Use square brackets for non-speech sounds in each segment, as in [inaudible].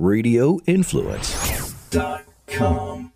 radioinfluence.com.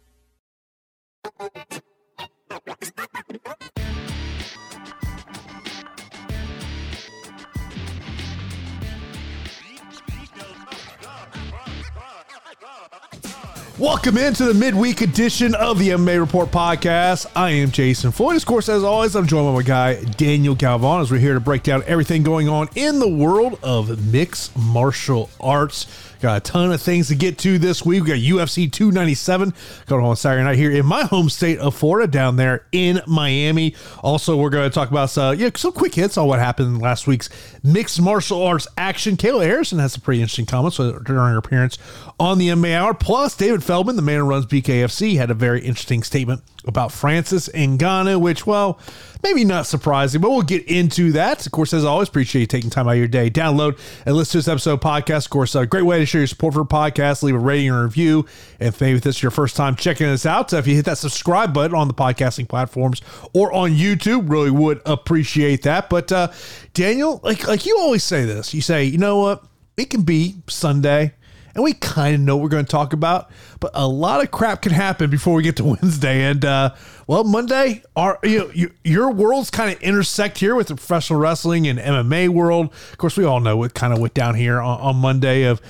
Welcome into the midweek edition of the MMA Report podcast. I am Jason Floyd. Of course, as always, I'm joined by my guy Daniel Galvan as we're here to break down everything going on in the world of mixed martial arts. Got a ton of things to get to this week. We got UFC 297 going on Saturday night here in my home state of Florida, down there in Miami. Also, we're going to talk about uh, yeah, some quick hits on what happened last week's mixed martial arts action. Kayla Harrison has some pretty interesting comments during her appearance on the MMA Hour. Plus, David Feldman, the man who runs BKFC, had a very interesting statement about Francis Ngannou, which, well, maybe not surprising, but we'll get into that. Of course, as always, appreciate you taking time out of your day. Download and listen to this episode podcast. Of course, a great way to show your support for the podcast. Leave a rating and review. If maybe this is your first time checking us out, if you hit that subscribe button on the podcasting platforms or on YouTube, really would appreciate that. But uh, Daniel, like like you always say this, you say, you know what? It can be Sunday and we kind of know what we're going to talk about, but a lot of crap can happen before we get to [laughs] Wednesday. And uh, well, Monday, our you know you, your worlds kind of intersect here with the professional wrestling and MMA world. Of course, we all know what kind of went down here on, on Monday. Of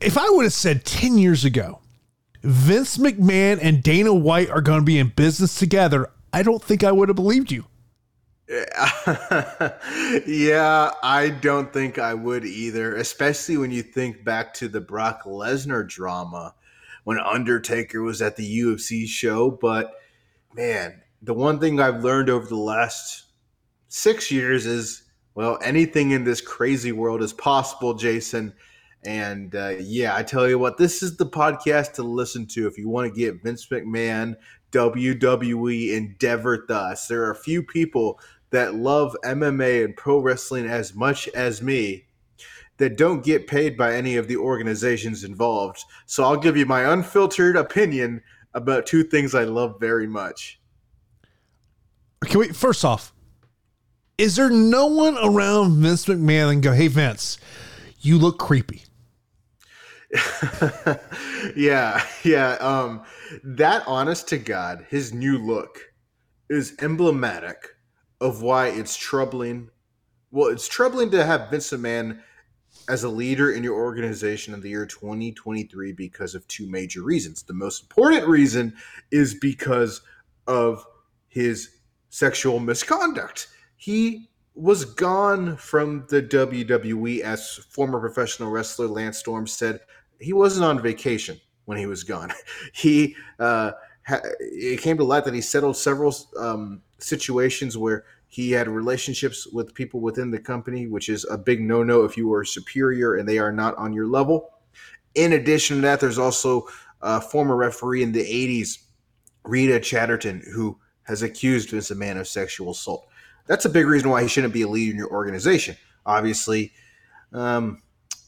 if I would have said ten years ago, Vince McMahon and Dana White are going to be in business together, I don't think I would have believed you. [laughs] yeah, I don't think I would either, especially when you think back to the Brock Lesnar drama when Undertaker was at the UFC show. But man, the one thing I've learned over the last six years is well, anything in this crazy world is possible, Jason. And uh, yeah, I tell you what, this is the podcast to listen to if you want to get Vince McMahon, WWE, Endeavor thus. There are a few people that love MMA and pro wrestling as much as me that don't get paid by any of the organizations involved. So I'll give you my unfiltered opinion about two things I love very much. Can we first off, is there no one around Vince McMahon and go, hey Vince, you look creepy? [laughs] yeah, yeah. Um, that honest to God, his new look is emblematic of why it's troubling. Well, it's troubling to have Vince McMahon as a leader in your organization in the year 2023 because of two major reasons. The most important reason is because of his sexual misconduct. He was gone from the WWE as former professional wrestler Lance Storm said he wasn't on vacation when he was gone. [laughs] He uh, it came to light that he settled several um, situations where he had relationships with people within the company, which is a big no no if you are superior and they are not on your level. In addition to that, there's also a former referee in the 80s, Rita Chatterton, who has accused Vince McMahon of sexual assault. That's a big reason why he shouldn't be a leader in your organization. Obviously, um,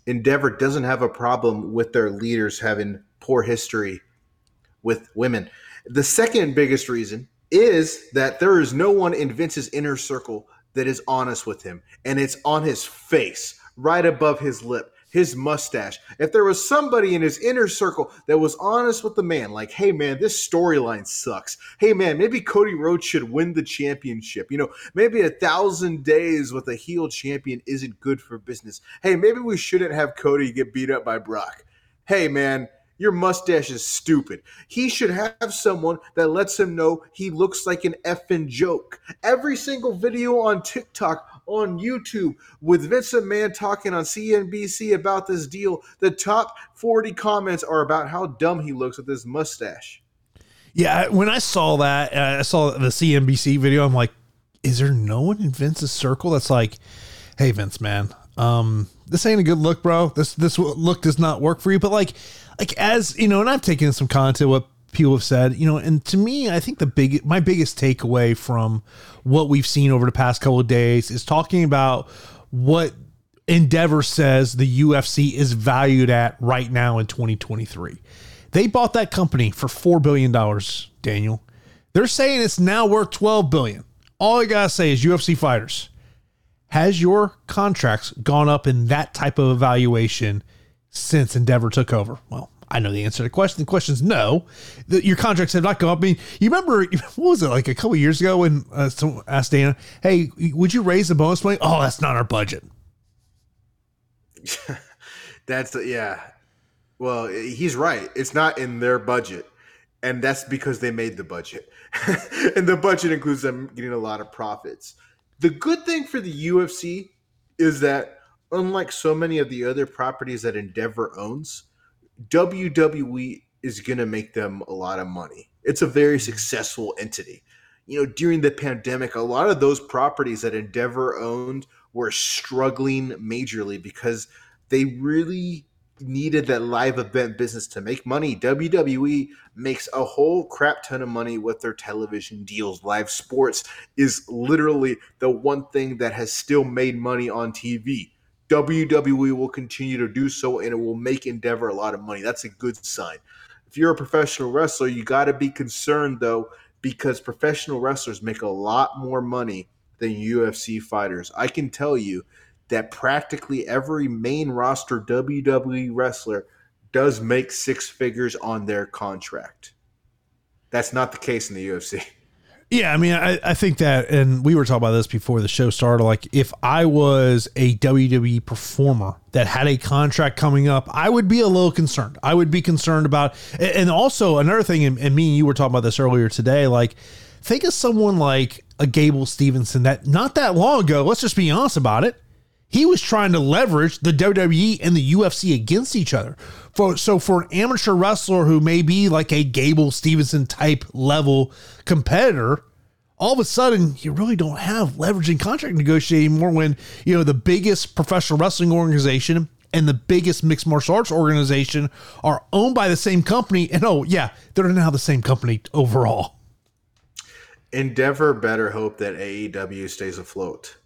Endeavor doesn't have a problem with their leaders having poor history with women. The second biggest reason is that there is no one in Vince's inner circle that is honest with him, and it's on his face, right above his lip, his mustache. If there was somebody in his inner circle that was honest with the man, like, hey man, this storyline sucks. Hey man, maybe Cody Rhodes should win the championship. You know, maybe a thousand days with a heel champion isn't good for business. Hey, maybe we shouldn't have Cody get beat up by Brock. Hey man, your mustache is stupid. He should have someone that lets him know he looks like an effing joke. Every single video on TikTok, on YouTube, with Vince McMahon talking on CNBC about this deal, the top 40 comments are about how dumb he looks with his mustache. Yeah, when I saw that, uh, I saw the CNBC video. I'm like, is there no one in Vince's circle that's like, hey, Vince, man, um, this ain't a good look, bro. This this look does not work for you. But like, like as you know, and I've taken some content what people have said, you know, and to me, I think the big my biggest takeaway from what we've seen over the past couple of days is talking about what Endeavor says the UFC is valued at right now in 2023. They bought that company for four billion dollars, Daniel. They're saying it's now worth 12 billion. All I gotta say is UFC fighters, has your contracts gone up in that type of evaluation since Endeavor took over? Well, I know the answer to the question. The question is no. The, your contracts have not gone up. I mean, you remember [laughs] what was it like a couple years ago when uh, someone asked Dana, "Hey, would you raise the bonus money?" Oh, that's not our budget. [laughs] that's the yeah. Well, he's right. It's not in their budget, and that's because they made the budget, [laughs] and the budget includes them getting a lot of profits. The good thing for the UFC is that unlike so many of the other properties that Endeavor owns, WWE is going to make them a lot of money. It's a very mm-hmm. successful entity. You know, during the pandemic, a lot of those properties that Endeavor owned were struggling majorly because they really needed that live event business to make money. WWE makes a whole crap ton of money with their television deals. Live sports is literally the one thing that has still made money on TV. WWE will continue to do so and it will make Endeavor a lot of money. That's a good sign. If you're a professional wrestler, you got to be concerned though, because professional wrestlers make a lot more money than UFC fighters. I can tell you that practically every main roster WWE wrestler does make six figures on their contract. That's not the case in the UFC. [laughs] Yeah, I mean, I, I think that, and we were talking about this before the show started. Like, if I was a WWE performer that had a contract coming up, I would be a little concerned. I would be concerned about, and also another thing, and, and me and you were talking about this earlier today. Like, think of someone like a Gable Stevenson that not that long ago, let's just be honest about it, he was trying to leverage the WWE and the UFC against each other. For so for an amateur wrestler who may be like a Gable Stevenson type level competitor, all of a sudden you really don't have leveraging contract negotiating more when you know the biggest professional wrestling organization and the biggest mixed martial arts organization are owned by the same company. And oh yeah they're now the same company overall. Endeavor better hope that aew stays afloat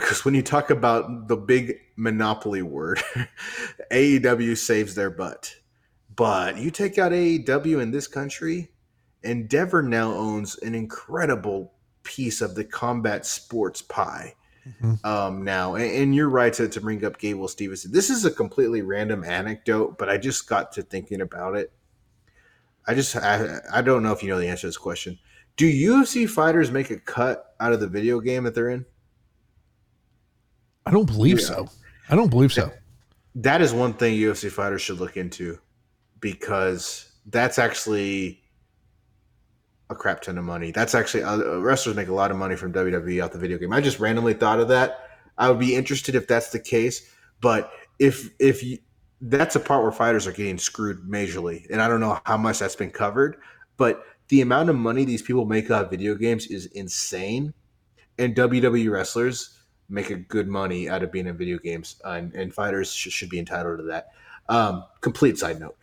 because when you talk about the big monopoly word, [laughs] AEW saves their butt. But you take out AEW in this country, Endeavor now owns an incredible piece of the combat sports pie. Mm-hmm. Um, now, and, and, you're right to, to bring up Gable Stevenson. This is a completely random anecdote, but I just got to thinking about it. I just I, I don't know if you know the answer to this question. Do UFC fighters make a cut out of the video game that they're in? I don't believe yeah. so. I don't believe so. That is one thing UFC fighters should look into because that's actually a crap ton of money. That's actually uh, wrestlers make a lot of money from WWE off the video game. I just randomly thought of that. I would be interested if that's the case, but if if you, that's a part where fighters are getting screwed majorly, and I don't know how much that's been covered, but the amount of money these people make out of video games is insane, and WWE wrestlers make a good money out of being in video games, and, and, fighters sh- should be entitled to that. Um, complete side note,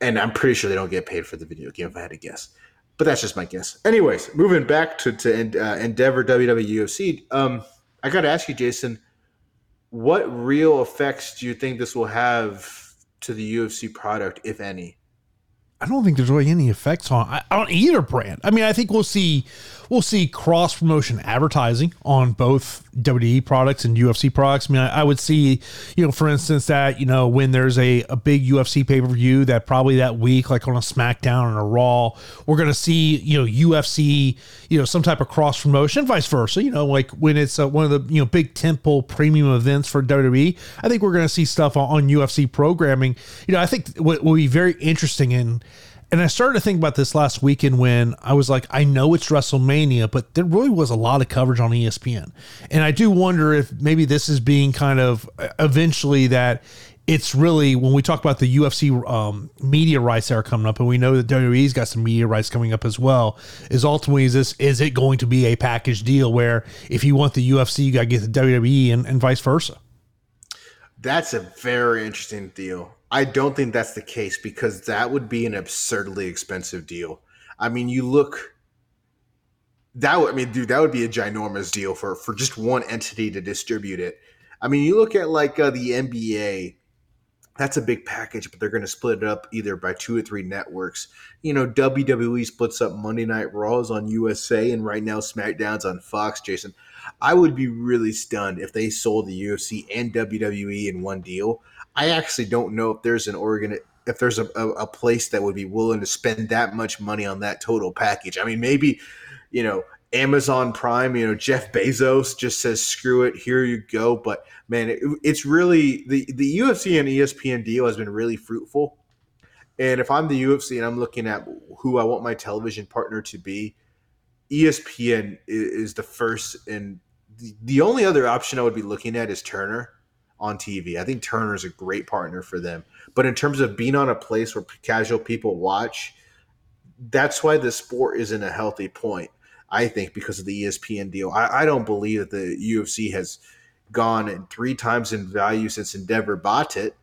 and I'm pretty sure they don't get paid for the video game if I had to guess, but that's just my guess. Anyways, moving back to to uh, Endeavor WWE UFC, um, I got to ask you, Jason, what real effects do you think this will have to the UFC product, if any? I don't think there's really any effects on on either brand. I mean, I think we'll see we'll see cross promotion advertising on both WWE products and UFC products. I mean, I, I, would see, you know, for instance, that you know when there's a, a big UFC pay per view that probably that week, like on a SmackDown and a Raw, we're going to see you know UFC, you know, some type of cross promotion, vice versa. You know, like when it's uh, one of the you know big temple premium events for WWE, I think we're going to see stuff on, on UFC programming. You know, I think what will be very interesting in and I started to think about this last weekend when I was like, I know it's WrestleMania, but there really was a lot of coverage on ESPN. And I do wonder if maybe this is being kind of eventually that it's really when we talk about the UFC um, media rights that are coming up, and we know that WWE's got some media rights coming up as well. Is ultimately is this is it going to be a package deal where if you want the UFC, you got to get the WWE and, and vice versa? That's a very interesting deal. I don't think that's the case because that would be an absurdly expensive deal. I mean, you look that would I mean, dude, that would be a ginormous deal for for just one entity to distribute it. I mean, you look at like uh, the NBA that's a big package, but they're going to split it up either by two or three networks. You know, WWE splits up Monday Night Raws on USA, and right now SmackDown's on Fox. Jason, I would be really stunned if they sold the UFC and WWE in one deal. I actually don't know if there's an organ if there's a, a, a place that would be willing to spend that much money on that total package. I mean, maybe you know Amazon Prime, you know, Jeff Bezos just says, screw it, here you go. But man, it, it's really the, the UFC and ESPN deal has been really fruitful. And if I'm the UFC and I'm looking at who I want my television partner to be, ESPN is, is the first. And the, only other option I would be looking at is Turner on TV. I think Turner is a great partner for them. But in terms of being on a place where casual people watch, that's why the sport isn't a healthy point I think because of the ESPN deal. I, I don't believe that the UFC has gone three times in value since Endeavor bought it,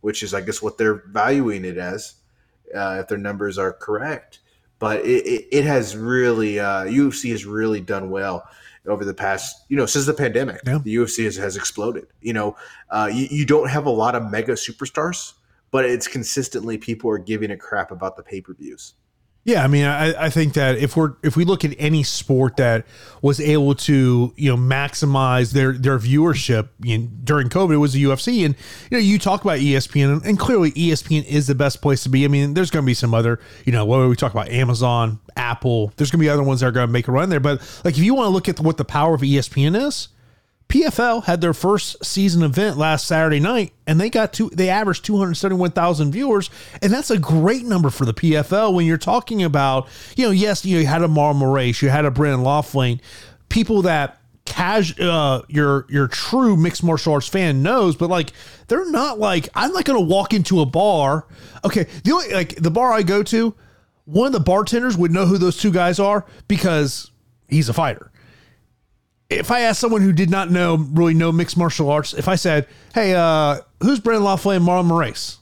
which is, I guess, what they're valuing it as, uh, if their numbers are correct. But it, it, it has really, uh, UFC has really done well over the past, you know, since the pandemic. Yeah. The UFC has, has exploded. You know, uh, you, you don't have a lot of mega superstars, but it's consistently people are giving a crap about the pay per views. Yeah, I mean, I, I think that if we're if we look at any sport that was able to you know maximize their their viewership in, during COVID, it was the UFC. And you know, you talk about ESPN, and, and clearly ESPN is the best place to be. I mean, there's going to be some other, you know, what we talk about Amazon, Apple. There's going to be other ones that are going to make a run there. But like, if you want to look at what the power of ESPN is, PFL had their first season event last Saturday night, and they got two. They averaged two hundred seventy-one thousand viewers, and that's a great number for the PFL. When you're talking about, you know, yes, you, had a Marlon Moraes, you had a Brandon Loughnane, people that cash uh, your your true mixed martial arts fan knows, but like they're not like I'm not gonna walk into a bar. Okay, the only like the bar I go to, one of the bartenders would know who those two guys are because he's a fighter if I asked someone who did not know really know mixed martial arts, if I said, "Hey, uh, who's Brandon Loughnane and Marlon Moraes?"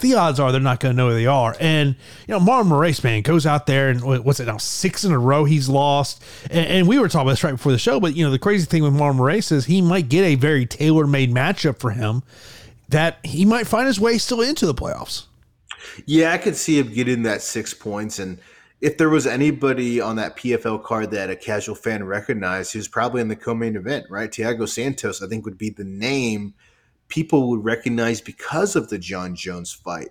The odds are they're not going to know who they are. And you know, Marlon Moraes, man, goes out there and what's it now? Six in a row he's lost. And, and, we were talking about this right before the show. But you know, the crazy thing with Marlon Moraes is he might get a very tailor made matchup for him that he might find his way still into the playoffs. Yeah, I could see him getting that six points and if there was anybody on that PFL card that a casual fan recognized, he was probably in the co-main event, right? Thiago Santos, I think, would be the name people would recognize because of the Jon Jones fight.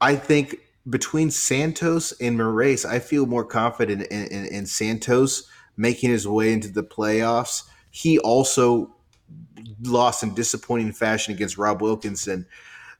I think between Santos and Moraes, I feel more confident in, in, in Santos making his way into the playoffs. He also lost in disappointing fashion against Rob Wilkinson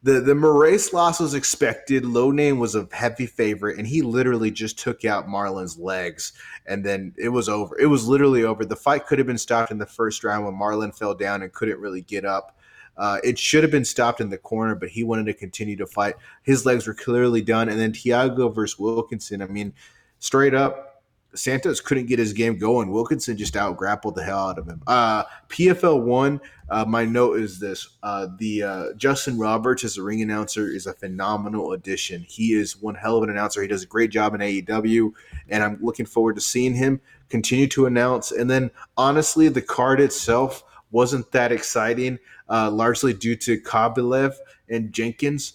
the the Moraes loss was expected. Loughnane was a heavy favorite, and he literally just took out Marlon's legs, and then it was over. It was literally over. The fight could have been stopped in the first round when Marlon fell down and couldn't really get up. Uh, it should have been stopped in the corner, but he wanted to continue to fight. His legs were clearly done, and then Thiago versus Wilkinson. I mean, straight up, Santos couldn't get his game going. Wilkinson just out grappled the hell out of him. Uh, PFL one. Uh, my note is this: uh, the uh, Justin Roberts as a ring announcer is a phenomenal addition. He is one hell of an announcer. He does a great job in AEW, and I'm looking forward to seeing him continue to announce. And then, honestly, the card itself wasn't that exciting, uh, largely due to Kovalev and Jenkins.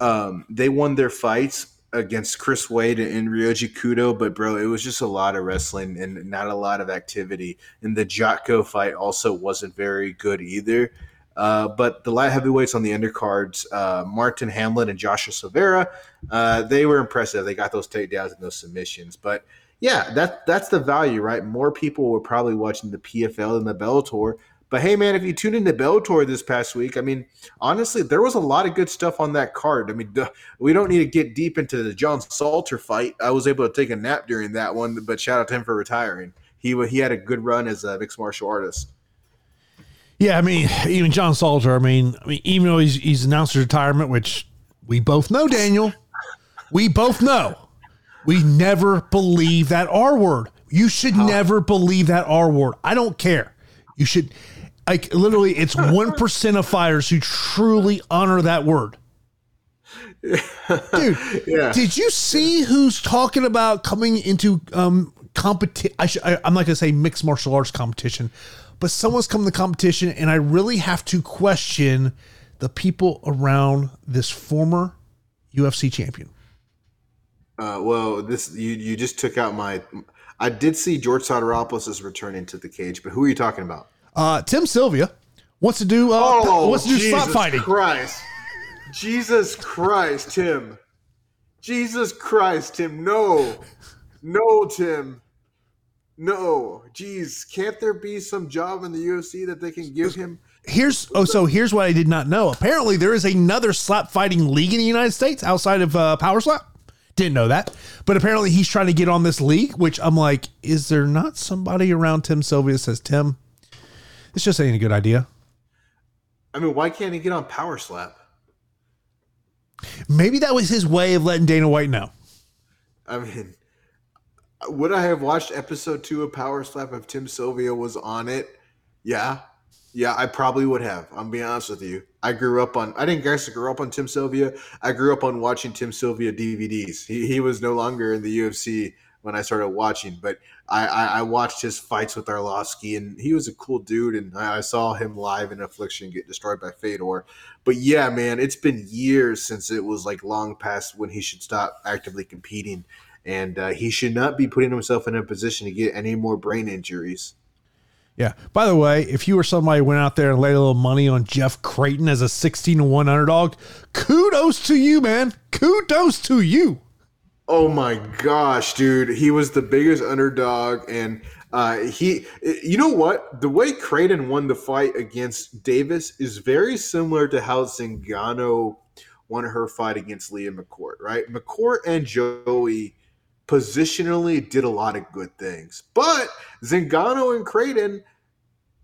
Um, they won their fights against Chris Wade and Ryoji Kudo, but bro, it was just a lot of wrestling and not a lot of activity. And the Jotko fight also wasn't very good either. Uh, but the light heavyweights on the undercards, uh, Marthin Hamlet and Joshua Silveira, uh, they were impressive. They got those takedowns and those submissions. But yeah, that that's the value, right? More people were probably watching the PFL than the Bellator. But hey, man, if you tune into Bellator this past week, I mean, honestly, there was a lot of good stuff on that card. I mean, we don't need to get deep into the John Salter fight. I was able to take a nap during that one, but shout out to him for retiring. He he had a good run as a mixed martial artist. Yeah, I mean, even John Salter. I mean, I mean, even though he's he's announced his retirement, which we both know, Daniel, we both know, we never believe that R word. You should never believe that R word. I don't care. You should like literally, it's one percent of fighters who truly honor that word. [laughs] Dude, yeah. did you see who's talking about coming into um competition? I I, I'm not gonna say mixed martial arts competition, but someone's coming to competition, and I really have to question the people around this former UFC champion? Uh, well, this you you just took out my. I did see George Soteropoulos is returning to the cage, but who are you talking about? Uh, Tim Sylvia wants to do uh, Oh, wants to do Jesus slap fighting. Christ, Jesus Christ, Tim, Jesus Christ, Tim, no, no, Tim, no, jeez, can't there be some job in the UFC that they can give him? Here's oh, so here's what I did not know. Apparently, there is another slap fighting league in the United States outside of uh, Power Slap. Didn't know that, but apparently he's trying to get on this league. Which I'm like, is there not somebody around Tim Sylvia says Tim? This just ain't a good idea. I mean, why can't he get on Power Slap? Maybe that was his way of letting Dana White know. I mean, would I have watched episode two of Power Slap if Tim Sylvia was on it? Yeah. Yeah, I probably would have. I'm being honest with you. I grew up on I didn't guess I grew up on Tim Sylvia. I grew up on watching Tim Sylvia DVDs. He he was no longer in the UFC when I started watching, but I, I, I watched his fights with Arlovsky and he was a cool dude and I, I saw him live in Affliction get destroyed by Fedor. But yeah, man, it's been years since it was like long past when he should stop actively competing and uh, he should not be putting himself in a position to get any more brain injuries. Yeah. By the way, if you were somebody who went out there and laid a little money on Jeff Creighton as a 16 to 1 underdog, kudos to you, man. Kudos to you. Oh my gosh, dude. He was the biggest underdog and uh, he you know what? The way Creighton won the fight against Davis is very similar to how Zingano won her fight against Leah McCourt, right? McCourt and Joey positionally did a lot of good things. But Zingano and Creighton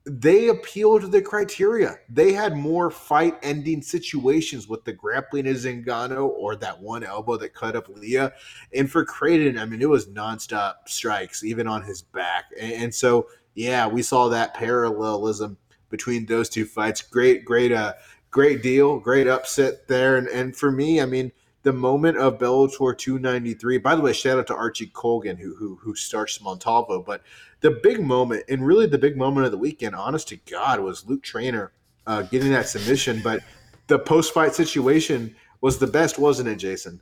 they appealed to the criteria. They had more fight ending situations with the grappling of Zingano or that one elbow that cut up Leah. And for Creighton, I mean, it was nonstop strikes, even on his back. And, so, yeah, we saw that parallelism between those two fights. Great, great, uh, great deal, great upset there. And, and for me, I mean, the moment of Bellator 293. By the way, shout out to Archie Colgan who who who starts Montalvo. But the big moment, and really the big moment of the weekend, honest to God, was Luke Trainer uh, getting that submission. But the post fight situation was the best, wasn't it, Jason?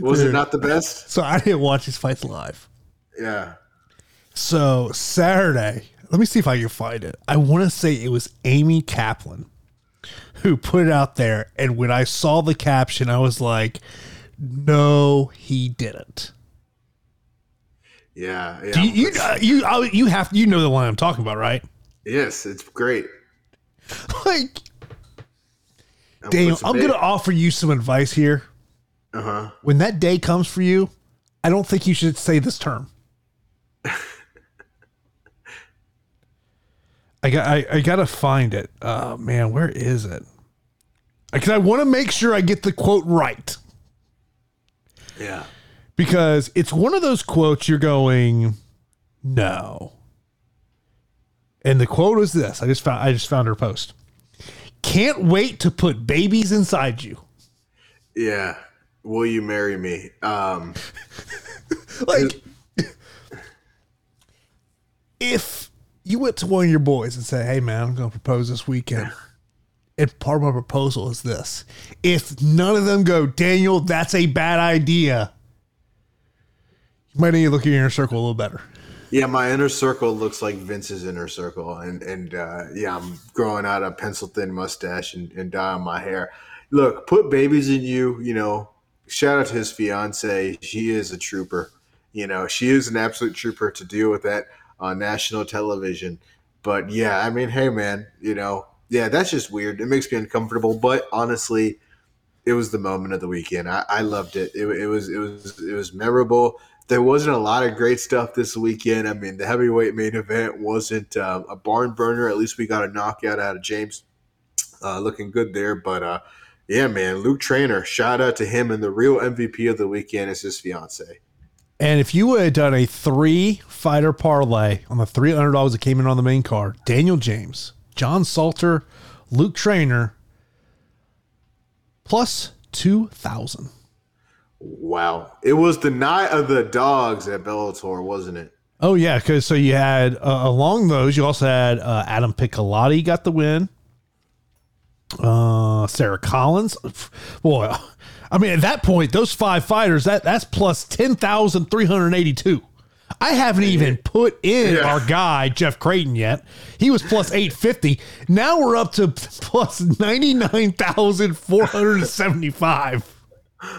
Was Dude. it not the best? [laughs] So I didn't watch his fights live. Yeah. So Saturday, let me see if I can find it. I want to say it was Amy Kaplan who put it out there. And when I saw the caption, I was like, no, he didn't. Yeah. yeah. Do you, you, uh, you, uh, you have, you know the one I'm talking about, right? yes, it's great. [laughs] Like, I'm Daniel, I'm big- to offer you some advice here. Uh-huh. When that day comes for you, I don't think you should say this term. [laughs] I got I, I gotta find it. Oh man, where is it? Because I want to make sure I get the quote right. Yeah. Because it's one of those quotes you're going, no. And the quote is this. I just found I just found her post. Can't wait to put babies inside you. Yeah. Will you marry me? Um [laughs] Like if you went to one of your boys and said, Hey man, I'm gonna propose this weekend. And part of my proposal is this. If none of them go, Daniel, that's a bad idea. You might need to look at your inner circle a little better. Yeah, my inner circle looks like Vince's inner circle, and and uh, yeah, I'm growing out a pencil thin mustache and, and dyeing my hair. Look, put babies in you. You know, shout out to his fiance. She is a trooper. You know, she is an absolute trooper to deal with that on national television. But yeah, I mean, hey man, you know, yeah, that's just weird. It makes me uncomfortable. But honestly, it was the moment of the weekend. I, I loved it. it. It was it was it was memorable there wasn't a lot of great stuff this weekend. I mean, the heavyweight main event wasn't um, a barn burner. At least we got a knockout out of James, uh, looking good there. But uh, yeah, man, Luke Trainer, shout out to him, and the real MVP of the weekend is his fiance. And if you would have done a three fighter parlay on the three underdogs that came in on the main card, Daniel James, John Salter, Luke Trainer, plus 2,000. Wow, it was the night of the dogs at Bellator, wasn't it? Oh yeah, because so you had uh, along those, you also had uh, Adam Piccolotti got the win. Uh, Sarah Collins. Boy, I mean, at that point, those five fighters that that's plus ten thousand three hundred eighty-two. I haven't even put in Yeah. our guy Jeff Creighton yet. He was plus eight fifty. Now we're up to plus ninety-nine thousand four hundred seventy-five. [laughs]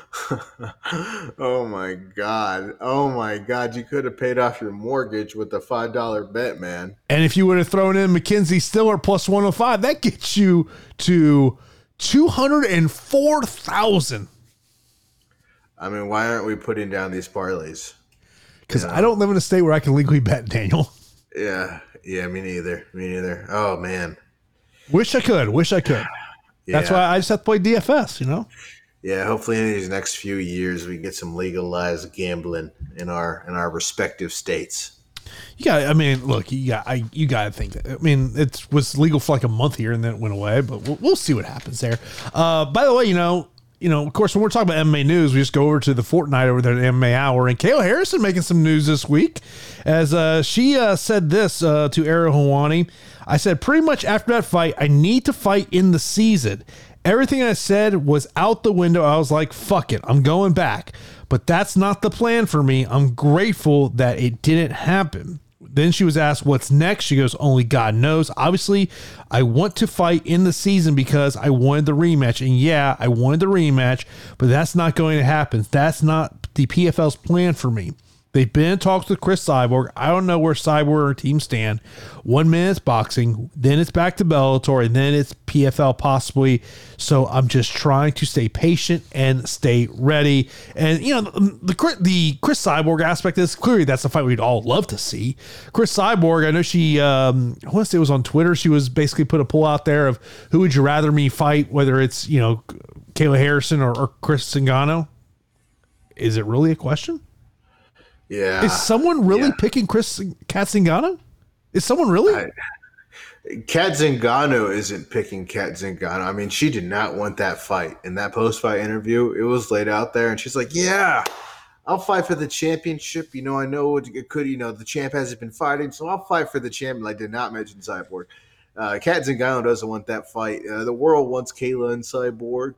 Oh my god. Oh my god. You could have paid off your mortgage with a five dollar bet, man. And if you would have thrown in McKenzie Stiller plus 105, that gets you to 204,000. I mean, why aren't we putting down these parlays? Because I don't live in a state where I can legally bet, Daniel. Yeah, yeah, me neither. Me neither. Oh man. Wish I could. Wish I could. Yeah. That's why I just have to play DFS, you know? Yeah, hopefully in these next few years we get some legalized gambling in our in our respective states. You got. I mean, look, you got. I you got to think that. I mean, it was legal for like a month here, and then it went away. But we'll, we'll see what happens there. Uh, by the way, you know, you know, of course, when we're talking about MMA news, we just go over to the Fortnite over there at MMA Hour, and Kayla Harrison making some news this week, as uh, she uh, said this uh, to Ariel Helwani. I said pretty much after that fight, I need to fight in the season. Everything I said was out the window. I was like, fuck it, I'm going back. But that's not the plan for me. I'm grateful that it didn't happen. Then she was asked, What's next? She goes, Only God knows. Obviously, I want to fight in the season because I wanted the rematch. And yeah, I wanted the rematch, but that's not going to happen. That's not the PFL's plan for me. They've been in talks with Cris Cyborg. I don't know where Cyborg or team stand. One minute it's boxing, then it's back to Bellator, and then it's PFL possibly. So I'm just trying to stay patient and stay ready. And you know the the, the Cris Cyborg aspect is clearly that's a fight we'd all love to see. Cris Cyborg, I know she, um, I want to say it was on Twitter. She was basically put a poll out there of who would you rather me fight, whether it's you know Kayla Harrison or, or Chris Singano. Is it really a question? Yeah. Is someone really yeah. picking Chris Katzingano? Is someone really? I- Kat Zingano isn't picking Kat Zingano. I mean, she did not want that fight. In that post fight interview, it was laid out there, and she's like, Yeah, I'll fight for the championship. You know, I know it could, you know, the champ hasn't been fighting, so I'll fight for the champion. I did not mention Cyborg. Uh, Kat Zingano doesn't want that fight. Uh, the world wants Kayla and Cyborg.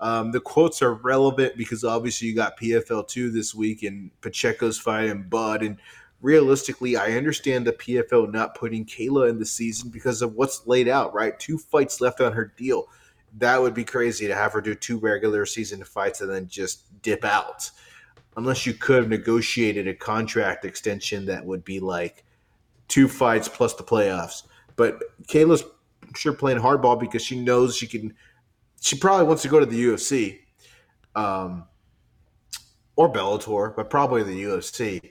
Um, the quotes are relevant because obviously you got PFL two this week and Pacheco's fighting Bud. And realistically, I understand the PFL not putting Kayla in the season because of what's laid out, right? Two fights left on her deal. That would be crazy to have her do two regular season fights and then just dip out. Unless you could have negotiated a contract extension that would be like two fights plus the playoffs. But Kayla's sure playing hardball because she knows she can she probably wants to go to the UFC, um, or Bellator, but probably the UFC.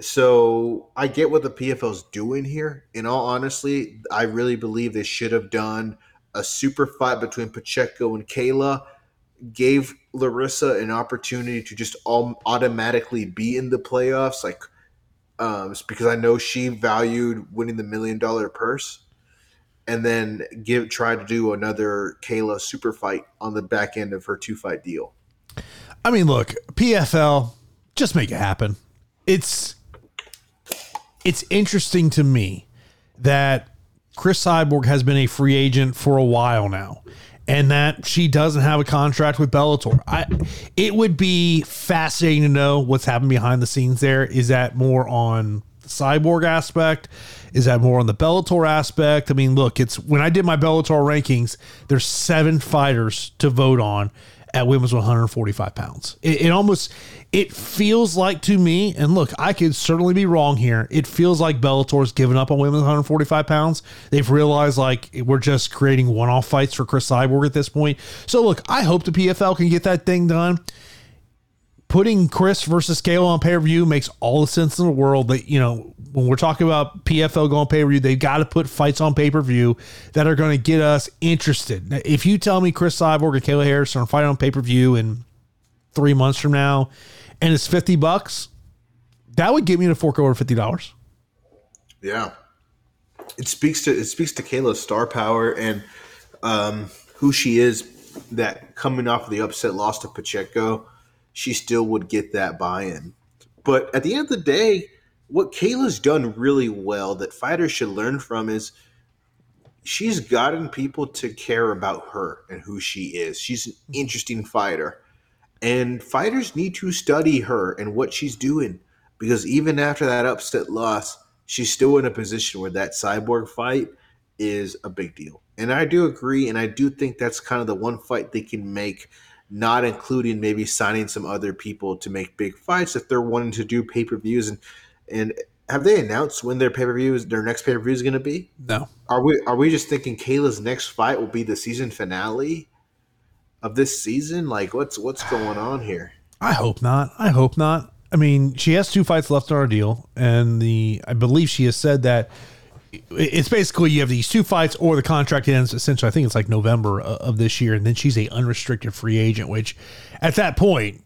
So I get what the PFL's doing here. In all honesty, I really believe they should have done a super fight between Pacheco and Kayla. Gave Larissa an opportunity to just all automatically be in the playoffs, like um, because I know she valued winning the million dollar purse and then give try to do another Kayla super fight on the back end of her two fight deal. I mean, look, PFL, just make it happen. It's it's interesting to me that Cris Cyborg has been a free agent for a while now. And that she doesn't have a contract with Bellator. I, it would be fascinating to know what's happened behind the scenes there. Is that more on the cyborg aspect? Is that more on the Bellator aspect? I mean, look, it's when I did my Bellator rankings, there's seven fighters to vote on at women's 145 pounds. It, it almost it feels like to me, and look, I could certainly be wrong here. It feels like Bellator's given up on women's 145 pounds. They've realized like we're just creating one-off fights for Cris Cyborg at this point. So look, I hope the PFL can get that thing done putting Chris versus Kayla on pay per view makes all the sense in the world. That you know, when we're talking about PFL going pay per view, they've got to put fights on pay per view that are going to get us interested. Now, if you tell me Cris Cyborg or Kayla Harris are fighting on pay per view in three months from now, and it's fifty bucks, that would get me to fork over fifty dollars. Yeah, it speaks to it speaks to Kayla's star power and um, who she is. That coming off of the upset loss to Pacheco, she still would get that buy-in. But at the end of the day, what Kayla's done really well that fighters should learn from is she's gotten people to care about her and who she is. She's an interesting fighter. And fighters need to study her and what she's doing because even after that upset loss, she's still in a position where that cyborg fight is a big deal. And I do agree, and I do think that's kind of the one fight they can make, not including maybe signing some other people to make big fights if they're wanting to do pay per views. And and have they announced when their pay per view is their next pay per view is going to be? No. Are we are we just thinking Kayla's next fight will be the season finale of this season? Like what's what's going on here? I hope not. I hope not. I mean, she has two fights left on her deal, and the I believe she has said that it's basically you have these two fights or the contract ends essentially i think it's like november uh, of this year and then she's a unrestricted free agent which at that point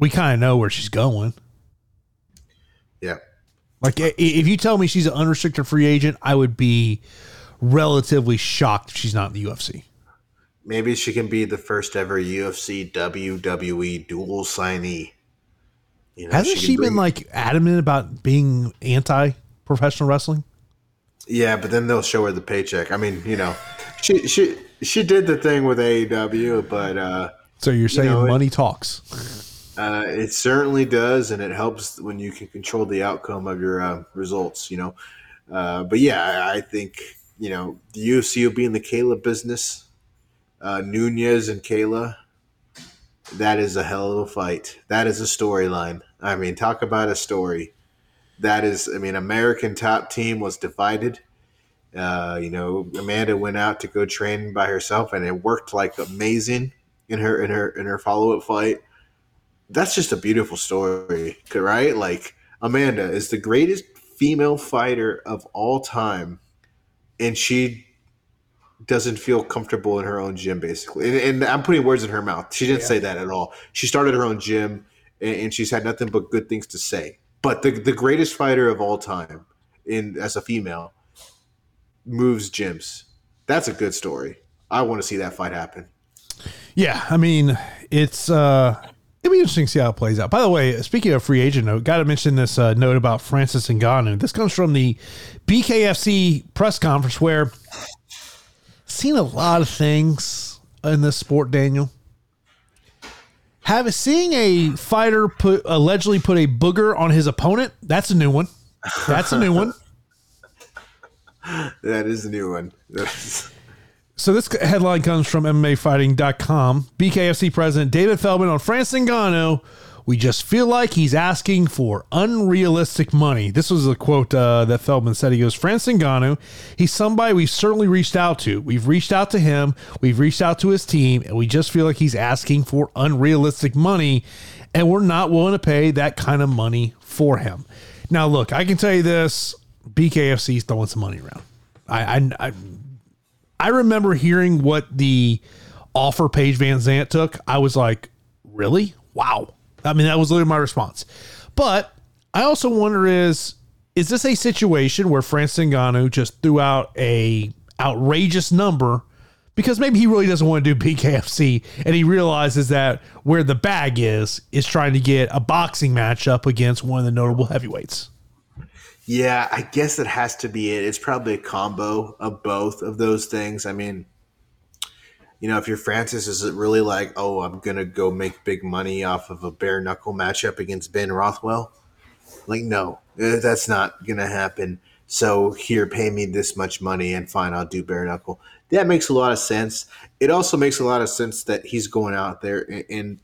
we kind of know where she's going. Yeah. Like if you tell me she's an unrestricted free agent i would be relatively shocked if she's not in the ufc maybe she can be the first ever ufc wwe dual signee. You know, hasn't she, she been like adamant about being anti professional wrestling yeah, but then they'll show her the paycheck. I mean, you know, she she she did the thing with AEW, but uh, so you're saying you know, money it, talks. Uh, it certainly does, and it helps when you can control the outcome of your uh, results. You know, uh, but yeah, I think you know the UFC will be in the Kayla business. Uh, Nunes and Kayla, that is a hell of a fight. That is a storyline. I mean, talk about a story that is, I mean, American top team was divided. Uh, you know, Amanda went out to go train by herself, and it worked like amazing in her in her in her follow up fight. That's just a beautiful story, right? Like Amanda is the greatest female fighter of all time, and she doesn't feel comfortable in her own gym, basically. And, and I'm putting words in her mouth. She didn't yeah. say that at all. She started her own gym, and, and she's had nothing but good things to say. But the the greatest fighter of all time in as a female moves gyms. That's a good story. I want to see that fight happen. Yeah, I mean, it's uh it'll be interesting to see how it plays out. By the way, speaking of free agent note, got to mention this uh, note about Francis Ngannou. This comes from the BKFC press conference where seen a lot of things in this sport, Daniel have seeing a fighter put allegedly put a booger on his opponent. That's a new one. That's a new one. [laughs] that is a new one. [laughs] so this headline comes from MMAfighting.com. BKFC president David Feldman on Francis Ngannou we just feel like he's asking for unrealistic money. This was a quote uh, that Feldman said. He goes, Francis Ngannou, he's somebody we've certainly reached out to. We've reached out to him, we've reached out to his team, and we just feel like he's asking for unrealistic money, and we're not willing to pay that kind of money for him. Now, look, I can tell you this BKFC's throwing some money around. I, I, I, I remember hearing what the offer Paige VanZant took. I was like, really? Wow I mean, that was literally my response. But I also wonder is is this a situation where Francis Ngannou just threw out a outrageous number because maybe he really doesn't want to do BKFC and he realizes that where the bag is is trying to get a boxing matchup against one of the notable heavyweights. Yeah, I guess it has to be it. It's probably a combo of both of those things. I mean, you know, if you're Francis, is it really like, oh, I'm gonna go make big money off of a bare knuckle matchup against Ben Rothwell? Like, no, eh, that's not gonna happen. So here, pay me this much money, and fine, I'll do bare knuckle. That makes a lot of sense. It also makes a lot of sense that he's going out there and, and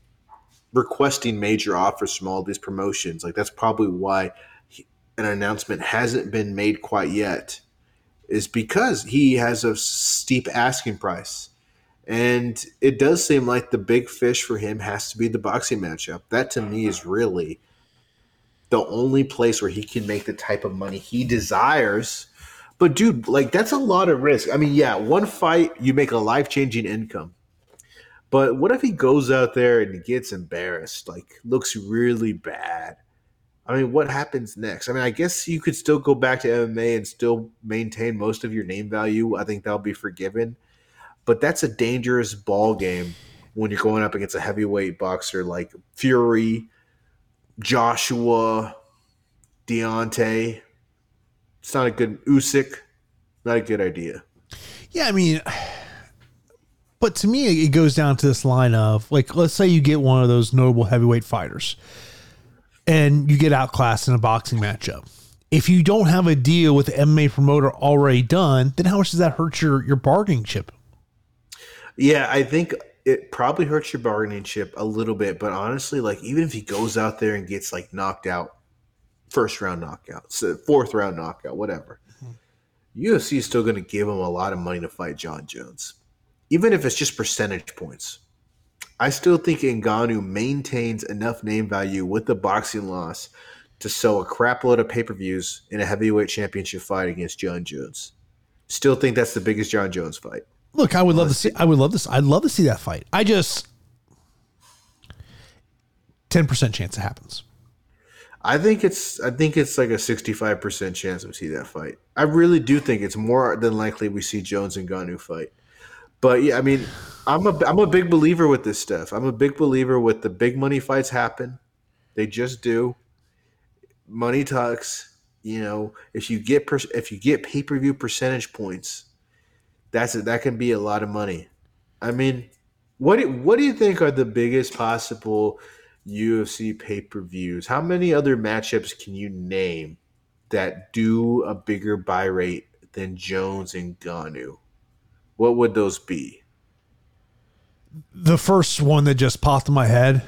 requesting major offers from all these promotions. Like that's probably why he, an announcement hasn't been made quite yet, is because he has a steep asking price and it does seem like the big fish for him has to be the boxing matchup. That to me is uh-huh. really the only place where he can make the type of money he desires. But dude, like that's a lot of risk. I mean, yeah, one fight you make a life-changing income. But what if he goes out there and gets embarrassed, like looks really bad? I mean, what happens next? I mean, I guess you could still go back to MMA and still maintain most of your name value. I think that'll be forgiven but that's a dangerous ball game when you're going up against a heavyweight boxer like Fury, Joshua, Deontay. It's not a good Usyk. Not a good idea. Yeah, I mean, but to me, it goes down to this line of like, let's say you get one of those notable heavyweight fighters and you get outclassed in a boxing matchup. If you don't have a deal with the MMA promoter already done, then how much does that hurt your, your bargaining chip? Yeah, I think it probably hurts your bargaining chip a little bit, but honestly, like even if he goes out there and gets like knocked out, first round knockout, fourth round knockout, whatever, mm-hmm. UFC is still going to give him a lot of money to fight Jon Jones, even if it's just percentage points. I still think Ngannou maintains enough name value with the boxing loss to sell a crapload of pay per views in a heavyweight championship fight against Jon Jones. Still think that's the biggest Jon Jones fight. Look, I would love to see. I would love this. I'd love to see that fight. I just ten percent chance it happens. I think it's. I think it's like a sixty-five percent chance we see that fight. I really do think it's more than likely we see Jones and Ngannou fight. But yeah, I mean, I'm a I'm a big believer with this stuff. I'm a big believer with the big money fights happen. They just do. Money talks. You know, if you get per, if you get pay per view percentage points, that's a, that can be a lot of money. I mean, what do, what do you think are the biggest possible UFC pay per views? How many other matchups can you name that do a bigger buy rate than Jones and Ngannou? What would those be? the first one that just popped in my head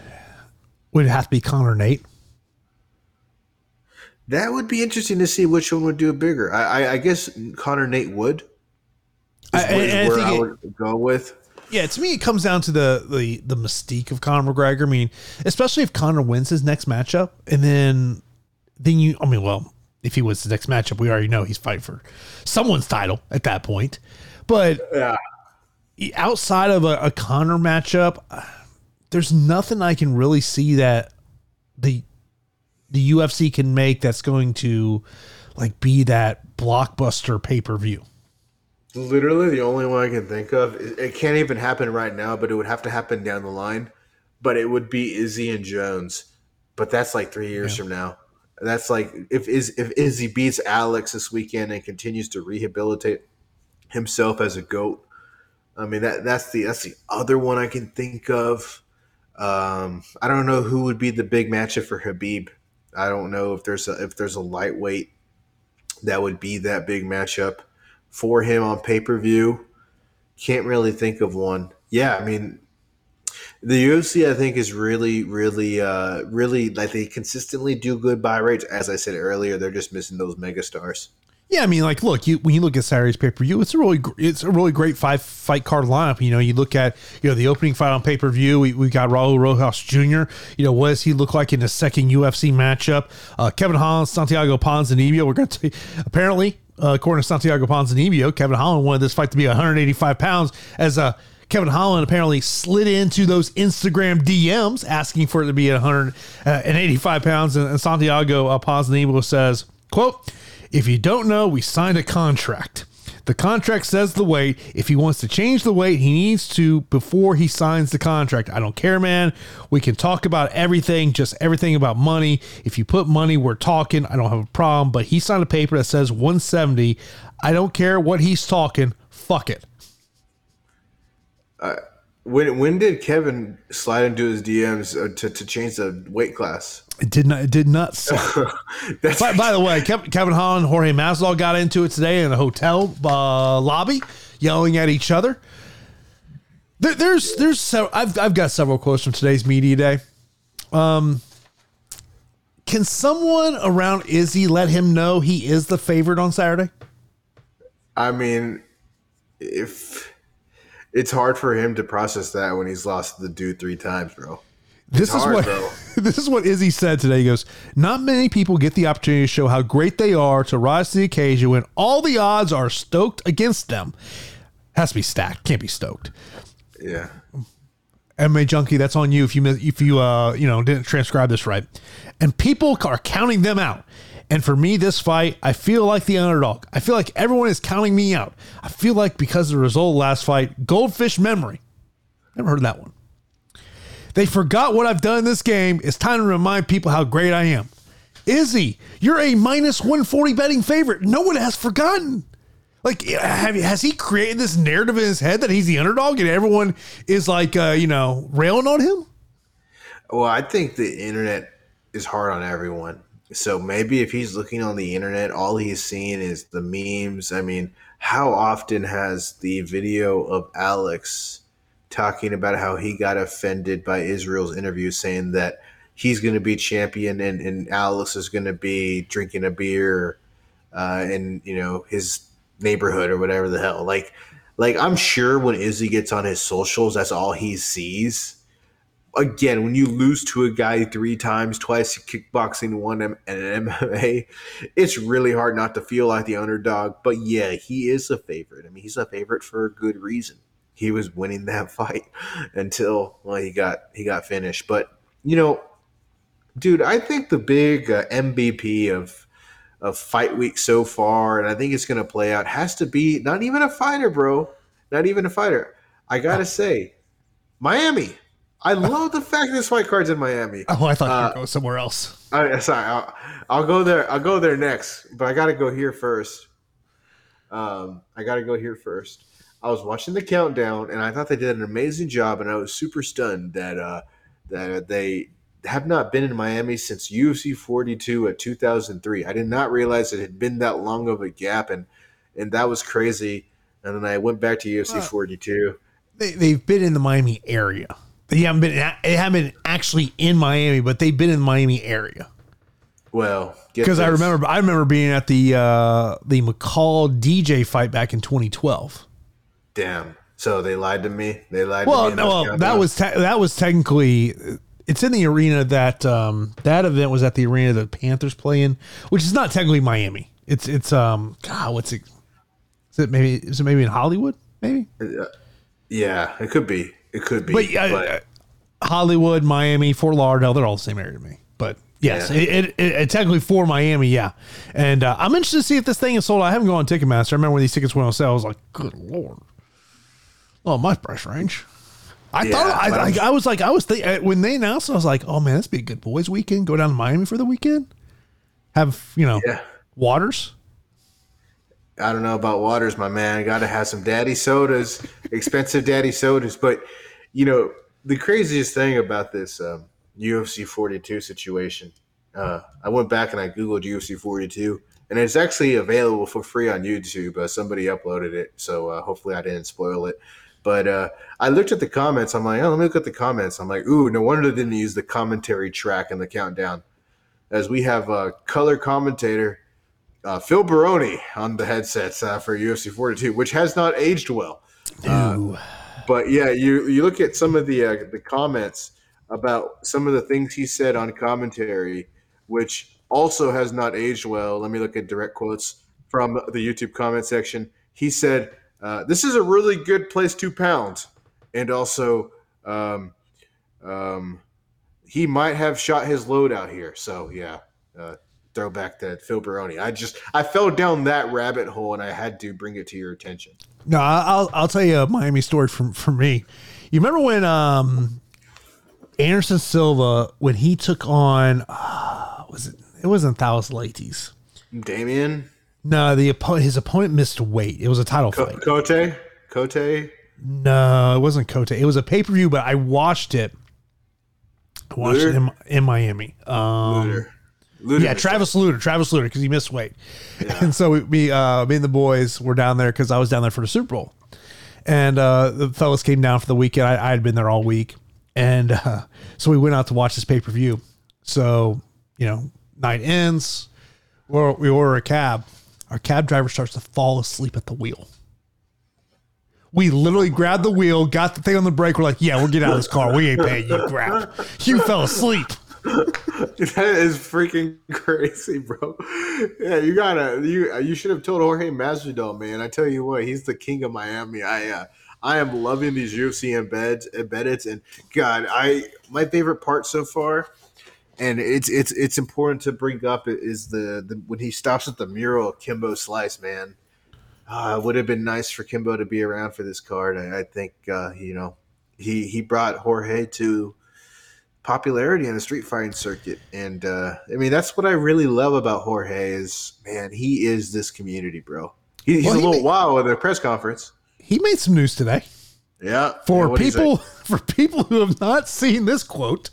would have to be Conor Nate. That would be interesting to see which one would do it bigger. I, I, I guess Conor Nate would. I, where I, I would it, go with. Yeah, to me, it comes down to the the the mystique of Conor McGregor. I mean, especially if Conor wins his next matchup, and then then you, I mean, well, if he wins the next matchup, we already know he's fighting for someone's title at that point. But yeah outside of a, a Conor matchup, there's nothing I can really see that the the UFC can make that's going to like be that blockbuster pay per view. Literally, the only one I can think of. It can't even happen right now, but it would have to happen down the line. But it would be Izzy and Jones. But that's like three years yeah. from now. That's like if Iz, if Izzy beats Alex this weekend and continues to rehabilitate himself as a goat I mean that that's the that's the other one I can think of. Um, I don't know who would be the big matchup for Khabib. I don't know if there's a if there's a lightweight that would be that big matchup for him on pay per view. Can't really think of one. Yeah, I mean, the UFC I think is really, really, uh, really like they consistently do good buy rates. As I said earlier, they're just missing those mega stars. Yeah, I mean, like, look, you when you look at Saturday's pay per view, it's a really it's a really great five fight card lineup. You know, you look at you know the opening fight on pay per view. We, we got Raul Rosas Jr. You know, what does he look like in his second UFC matchup? Uh, Kevin Holland, Santiago Ponzinibbio. We're going [laughs] to apparently, uh, according to Santiago Ponzinibbio, Kevin Holland wanted this fight to be 185 pounds as a uh, Kevin Holland apparently slid into those Instagram DMs asking for it to be at 185 uh, pounds. And, Santiago uh, Ponzinibbio says, quote, if you don't know, we signed a contract. The contract says the weight. If he wants to change the weight, he needs to before he signs the contract. I don't care, man. We can talk about everything, just everything about money. If you put money, we're talking. I don't have a problem. But he signed a paper that says 170. I don't care what he's talking. Fuck it. Uh, when when did Kevin slide into his DMs uh, to, to change the weight class? It did not. It did not. [laughs] by, by, the way, Kevin Holland, Jorge Masvidal got into it today in a hotel uh, lobby, yelling at each other. There, there's there's several, I've I've got several quotes from today's media day. Um, can someone around Izzy let him know he is the favorite on Saturday? I mean, if it's hard for him to process that when he's lost the dude three times, bro. This is what [laughs] this is what Izzy said today. He goes, "Not many people get the opportunity to show how great they are to rise to the occasion when all the odds are stoked against them. Has to be stacked, can't be stoked." Yeah. MMA junkie, that's on you if you if you uh you know didn't transcribe this right. And people are counting them out. And for me, this fight, I feel like the underdog. I feel like everyone is counting me out. I feel like because of the result of the last fight, goldfish memory. Never heard that one. They forgot what I've done in this game. It's time to remind people how great I am. Izzy, you're a minus 140 betting favorite. No one has forgotten. Like, have, has he created this narrative in his head that he's the underdog and everyone is like, uh, you know, railing on him? Well, I think the internet is hard on everyone. So maybe if he's looking on the internet, all he's seeing is the memes. I mean, how often has the video of Alex talking about how he got offended by Israel's interview saying that he's going to be champion and, and Alex is going to be drinking a beer uh, in, you know, his neighborhood or whatever the hell. Like, like I'm sure when Izzy gets on his socials, that's all he sees again, when you lose to a guy three times, twice kickboxing, one and an MMA, it's really hard not to feel like the underdog. But yeah, he is a favorite. I mean, he's a favorite for a good reason. He was winning that [laughs] fight until well, he got he got finished. But you know, dude, I think the big uh, MVP of of fight week so far, and I think it's going to play out, has to be not even a fighter, bro. Not even a fighter. I gotta [laughs] say, Miami. I [laughs] love the fact that this fight card's in Miami. Oh, I thought uh, you'd go somewhere else. I, sorry, I'll, I'll, go there. I'll go there next, but I got to go here first. Um, I got to go here first. I was watching the countdown, and I thought they did an amazing job, and I was super stunned that uh, that they have not been in Miami since UFC 42 at 2003. I did not realize it had been that long of a gap, and and that was crazy. And then I went back to UFC 42. They, they've been in the Miami area. They haven't been they haven't been actually in Miami, but they've been in the Miami area. Well, because I remember I remember being at the uh, the McCall DJ fight back in 2012. Damn. So they lied to me. They lied. Well, to me well, that was te- that was technically it's in the arena that um, that event was at the arena that Panthers play in, which is not technically Miami. It's it's um God, what's it? Is it maybe is it maybe in Hollywood? Maybe. Uh, yeah, it could be. It could be. But, uh, but Hollywood, Miami, Fort Lauderdale, they're all the same area to me. But yes, yeah. it, it, it, technically for Miami, yeah. And uh, I'm interested to see if this thing is sold. I haven't gone on Ticketmaster. I remember when these tickets went on sale. I was like, good lord, oh my price range. I yeah, thought I, I, I, was like I was thinking uh, when they announced, I was like, oh man, this be a good boys weekend. Go down to Miami for the weekend. Have you know yeah. waters. I don't know about waters, my man. Got to have some daddy sodas, expensive daddy sodas. But you know, the craziest thing about this um, UFC 42 situation, uh, I went back and I googled UFC 42, and it's actually available for free on YouTube. Uh, somebody uploaded it, so uh, hopefully I didn't spoil it. But uh, I looked at the comments. I'm like, oh, let me look at the comments. I'm like, ooh, no wonder they didn't use the commentary track in the countdown, as we have a color commentator uh, Phil Baroni on the headsets uh, for UFC 42, which has not aged well. Uh, but yeah, you you look at some of the uh, the comments about some of the things he said on commentary, which also has not aged well. Let me look at direct quotes from the YouTube comment section. He said, uh, "This is a really good place to pound," and also. Um, um, he might have shot his load out here. So yeah, uh, throwback to Phil Baroni. I just I fell down that rabbit hole and I had to bring it to your attention. No, I'll I'll tell you a Miami story from from me. You remember when um Anderson Silva when he took on uh, was it it wasn't Thales Leites. Damian? No, the opponent his opponent missed weight. It was a title Co- fight. Cote? Cote? No, it wasn't Cote. It was a pay per view, but I watched it. I watched Lutter? it in, in Miami. Um, Lutter yeah, Travis Lutter, Travis Lutter, because he missed weight. Yeah. And so we, me, uh, me and the boys were down there because I was down there for the Super Bowl, and uh, the fellas came down for the weekend. I, I had been there all week, and uh, so we went out to watch this pay per view. So you know, night ends, we we order a cab. Our cab driver starts to fall asleep at the wheel. We literally grabbed the wheel, got the thing on the brake. We're like, "Yeah, we'll get out of this car. We ain't paying you crap. You fell asleep." [laughs] that is freaking crazy, bro. Yeah, you gotta you you should have told Jorge Masvidal, man. I tell you what, he's the king of Miami. I uh, I am loving these UFC embeds embedded, and God, I my favorite part so far, and it's it's it's important to bring up is the, the when he stops at the mural of Kimbo Slice, man. Uh, it would have been nice for Kimbo to be around for this card. I, I think uh, you know he he brought Jorge to popularity in the street fighting circuit. And uh, I mean, that's what I really love about Jorge is, man, he is this community, bro. He, he's Well, a he little may- wild at the press conference. He made some news today. Yeah. For Yeah, what'd he say? people [laughs] for people who have not seen this quote,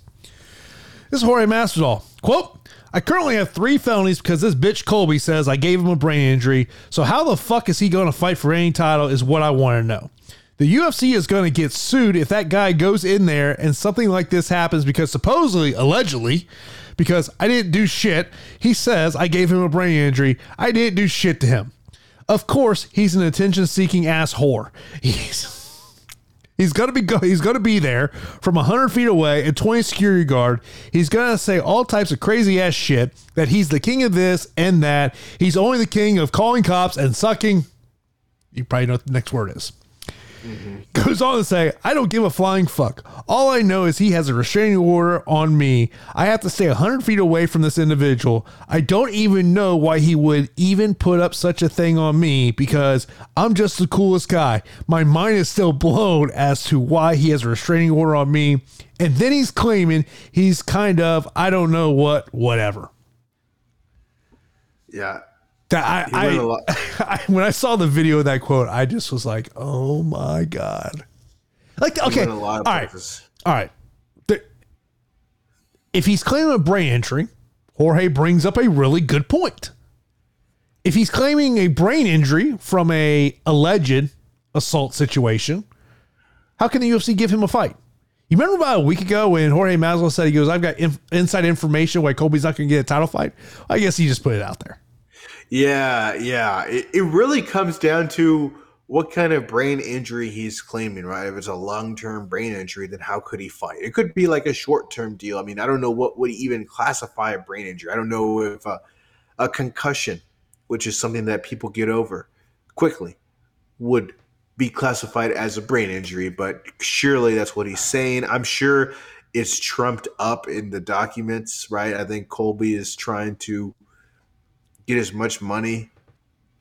this is Jorge Masvidal. Quote, I currently have three felonies because this bitch Colby says I gave him a brain injury. So how the fuck is he going to fight for any title is what I want to know. The UFC is going to get sued if that guy goes in there and something like this happens because supposedly, allegedly, because I didn't do shit. He says I gave him a brain injury. I didn't do shit to him. Of course, he's an attention-seeking ass whore. [laughs] He's He's gonna be go- he's gonna be there from hundred feet away and twenty security guard. He's gonna say all types of crazy ass shit that he's the king of this and that. He's only the king of calling cops and sucking. You probably know what the next word is. Mm-hmm. [laughs] Goes on to say, I don't give a flying fuck. All I know is he has a restraining order on me. I have to stay 100 feet away from this individual. I don't even know why he would even put up such a thing on me because I'm just the coolest guy. My mind is still blown as to why he has a restraining order on me. And then he's claiming he's kind of, I don't know what, whatever. Yeah. That I, I, [laughs] I, when I saw the video of that quote, I just was like, "Oh my god!" Like, okay, Went a lot of all right, all right. The- if he's claiming a brain injury, Jorge brings up a really good point. If he's claiming a brain injury from a alleged assault situation, how can the UFC give him a fight? You remember about a week ago when Jorge Masvidal said he goes, "I've got inf- inside information why Colby's not going to get a title fight." I guess he just put it out there. Yeah, yeah. It, it really comes down to what kind of brain injury he's claiming, right? If it's a long term brain injury, then how could he fight? It could be like a short term deal. I mean, I don't know what would even classify a brain injury. I don't know if a, a concussion, which is something that people get over quickly, would be classified as a brain injury, but surely that's what he's saying. I'm sure it's trumped up in the documents, right? I think Colby is trying to get as much money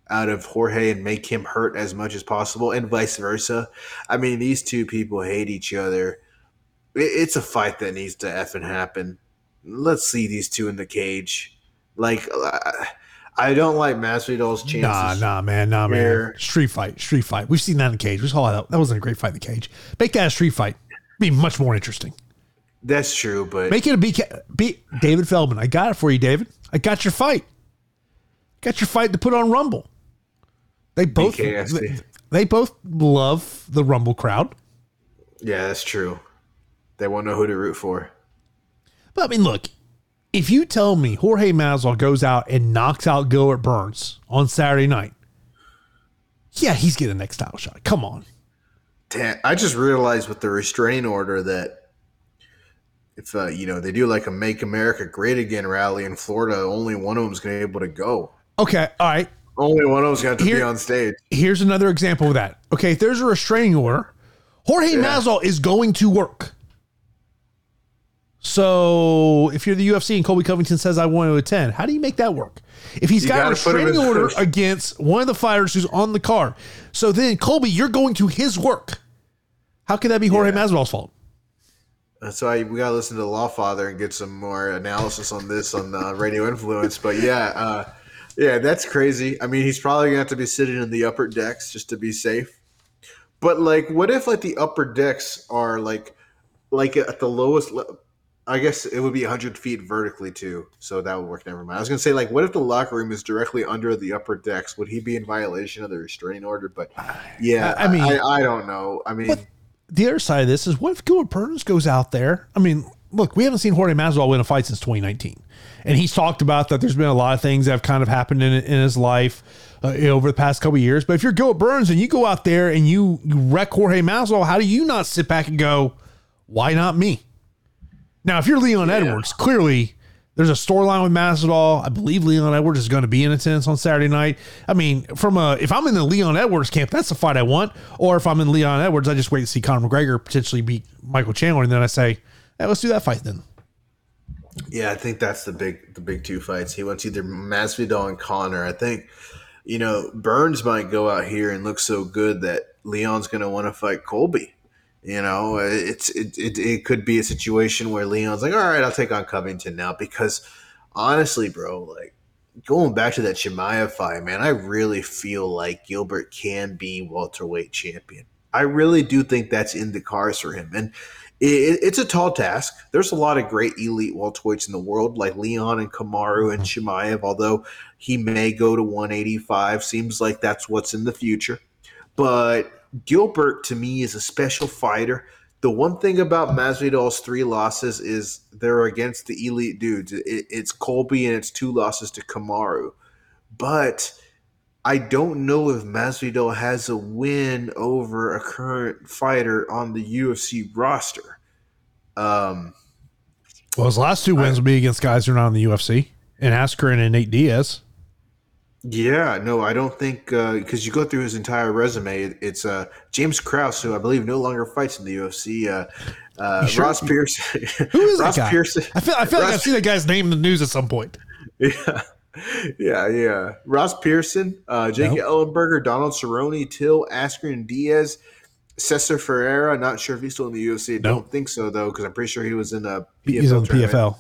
out of Jorge and make him hurt as much as possible, and vice versa. I mean, these two people hate each other. It's a fight that needs to effing happen. Let's see these two in the cage. Like, I- I don't like Masvidal's chances. Nah, nah, man, nah, man. Here. Street fight, street fight. We've seen that in the cage. We saw that. That wasn't a great fight in the cage. Make that a street fight. Be much more interesting. That's true, but Make it a BK. Be David Feldman. I got it for you, David. I got your fight. Got your fight to put on Rumble. They both. They, they both love the Rumble crowd. yeah, that's true. They won't know who to root for. But I mean, look. If you tell me Jorge Masvidal goes out and knocks out Gilbert Burns on Saturday night, yeah, he's getting the next title shot. Come on. Damn, I just realized with the restraining order that if uh, you know they do like a "Make America Great Again" rally in Florida, only one of them's going to be able to go. Okay. All right. Only one of them's got to to be on stage. here's another example of that. Okay, if there's a restraining order, Jorge Yeah. Masvidal is going to work. So if you're the UFC and Colby Covington says I want to attend, how do you make that work? If he's You got a gotta restraining order first. against one of the fighters who's on the card, so then Colby, you're going to his work. How can that be Jorge Yeah. Masvidal's fault? That's why we got to listen to the Lawfather and get some more analysis on this on the Radio Influence. But yeah, uh, yeah, that's crazy. I mean, he's probably going to have to be sitting in the upper decks just to be safe. But like, what if like the upper decks are like like at the lowest? Le- I guess it would be 100 feet vertically too, so that would work. Never mind. I was gonna say like, what if the locker room is directly under the upper decks? Would he be in violation of the restraining order? But yeah, I- I mean- I, I don't know. I mean, The other side of this is what if Gilbert Burns goes out there? I mean, look, we haven't seen Jorge Masvidal win a fight since 2019, and he's talked about that. There's been a lot of things that have kind of happened in in his life uh, over the past couple of years. But if you're Gilbert Burns and you go out there and you you wreck Jorge Masvidal, how do you not sit back and go, "Why not me"? Now, if you're Leon Edwards, clearly there's a storyline with Masvidal. I believe Leon Edwards is going to be in attendance on Saturday night. I mean, from a if I'm in the Leon Edwards camp, that's the fight I want. Or if I'm in Leon Edwards, I just wait to see Conor McGregor potentially beat Michael Chandler, and then I say, let's do that fight then. Yeah, I think that's the big the big two fights. He wants either Masvidal and Conor. I think you know Burns might go out here and look so good that Leon's going to want to fight Colby. You know, it's it, it it could be a situation where Leon's like, all right, I'll take on Covington now because honestly, bro, like going back to that Chimaev fight, man, I really feel like Gilbert can be welterweight champion. I really do think that's in the cards for him, and it, it's a tall task. There's a lot of great elite welterweights in the world, like Leon and Kamaru and mm-hmm. Chimaev. Although he may go to 185, seems like that's what's in the future. But Gilbert to me is a special fighter. The one thing about Masvidal's three losses is they're against the elite dudes. It, it's Colby and it's two losses to Kamaru. But I don't know if Masvidal has a win over a current fighter on the UFC roster. Um, well, his last two wins I, will be against guys who are not in the UFC, and Askren and Nate Diaz. Yeah, no, I don't think because uh, you go through his entire resume, it's uh, James Krause, who I believe no longer fights in the UFC. Uh, uh, sure? Ross Pearson. Who is Ross that guy? Pearson. I feel I feel Ross, like I've seen that guy's name in the news at some point. [laughs] Yeah, yeah, yeah. Ross Pearson, uh, Jake nope. Ellenberger, Donald Cerrone, Till Askren Diaz, Cesar Ferreira. Not sure if he's still in the UFC. Nope. Don't think so though, because I'm pretty sure he was in a PFL he's on the PFL.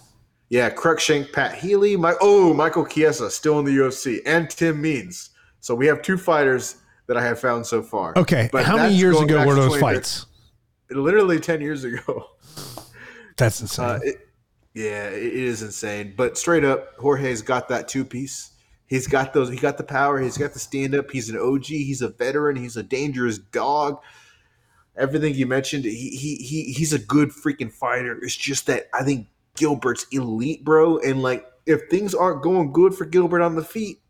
Yeah, Cruikshank, Pat Healy, my oh Michael Chiesa still in the UFC, and Tim Means. So we have two fighters that I have found so far. Okay, but how many years ago were those fights? Literally ten years ago. That's insane. Uh, it, yeah, it is insane. But straight up, Jorge's got that two piece. He's got those. He got the power. He's got the stand up. He's an OG. He's a veteran. He's a dangerous dog. Everything you mentioned, he he he he's a good freaking fighter. It's just that I think Gilbert's elite, bro. And like, if things aren't going good for Gilbert on the feet,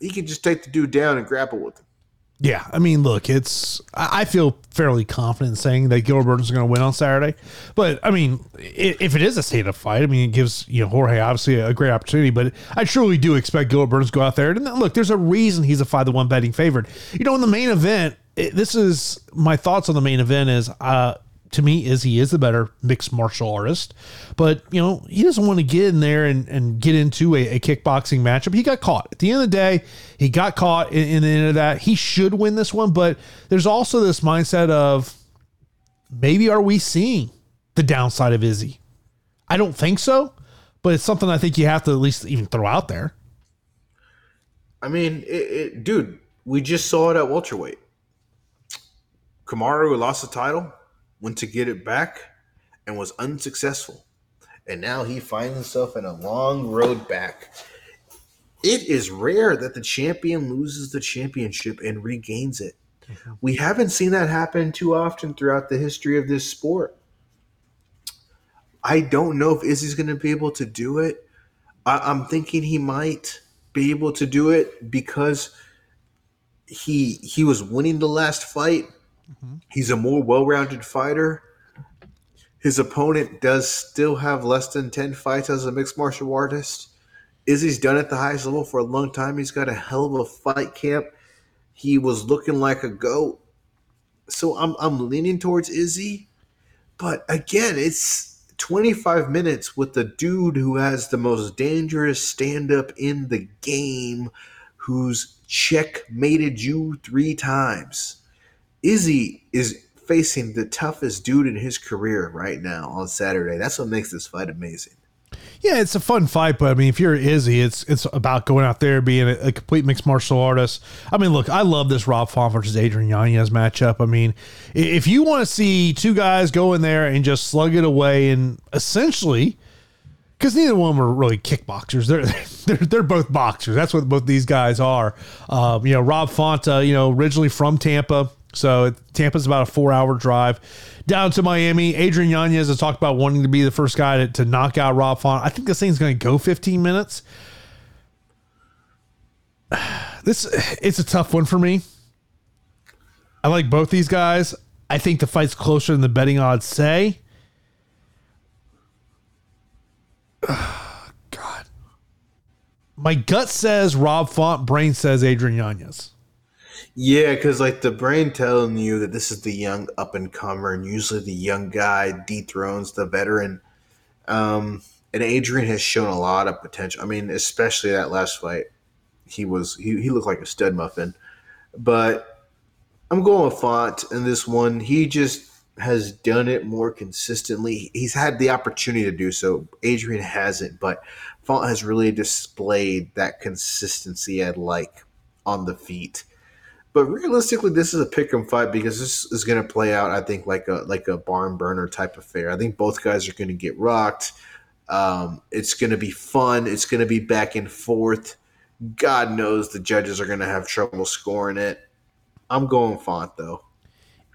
he can just take the dude down and grapple with him. Yeah, I mean, look, it's I feel fairly confident saying that Gilbert is going to win on Saturday, but I mean, if it is a state of fight, I mean, it gives you know Jorge obviously a great opportunity. But I truly do expect Gilbert to go out there and look. There's a reason he's a five to one betting favorite. You know, in the main event, it, this is my thoughts on the main event is uh, to me is he is the better mixed martial artist. But, you know, he doesn't want to get in there and, and get into a, a kickboxing matchup. He got caught. At the end of the day, he got caught in, in the end of that. He should win this one, but there's also this mindset of maybe are we seeing the downside of Izzy? I don't think so, but it's something I think you have to at least even throw out there. I mean, it, it, dude, we just saw it at welterweight. Kamaru lost the title went to get it back and was unsuccessful. And now he finds himself in a long road back. It is rare that the champion loses the championship and regains it. Mm-hmm. We haven't seen that happen too often throughout the history of this sport. I don't know if Izzy's going to be able to do it. I, am thinking he might be able to do it because he he was winning the last fight Mm-hmm. He's a more well-rounded fighter. His opponent does still have less than 10 fights as a mixed martial artist. Izzy's done at the highest level for a long time. He's got a hell of a fight camp. He was looking like a goat. So I'm I'm leaning towards Izzy. But again, it's 25 minutes with the dude who has the most dangerous stand-up in the game, who's checkmated you three times. Izzy is facing the toughest dude in his career right now on Saturday. That's what makes this fight amazing. Yeah, it's a fun fight, but I mean, if you're Izzy, it's it's about going out there being a, a, complete mixed martial artist. I mean, look, I love this Rob Font versus Adrian Yanez matchup. I mean, if you want to see two guys go in there and just slug it away and essentially, because neither one were really kickboxers, they're [laughs] they're they're both boxers. That's what both these guys are. Um, you know, Rob Fonta, you know, originally from Tampa so Tampa's about a four hour drive down to Miami. Adrian Yanez has talked about wanting to be the first guy to, to knock out Rob Font. I think this thing's going to go 15 minutes. [sighs] This it's a tough one for me. I like both these guys. I think the fight's closer than the betting odds say. [sighs] God. My gut says Rob Font, brain says Adrian Yanez. Yeah, because like the brain telling you that this is the young up and comer, and usually the young guy dethrones the veteran. Um, and Adrian has shown a lot of potential. I mean, especially that last fight, he was he, he looked like a stud muffin. But I'm going with Font in this one. He just has done it more consistently. He's had the opportunity to do so. Adrian hasn't, but Font has really displayed that consistency I'd like on the feet. But realistically, this is a pick 'em fight because this is going to play out. I think like a like a barn burner type affair. I think both guys are going to get rocked. Um, it's going to be fun. It's going to be back and forth. God knows the judges are going to have trouble scoring it. I'm going Font though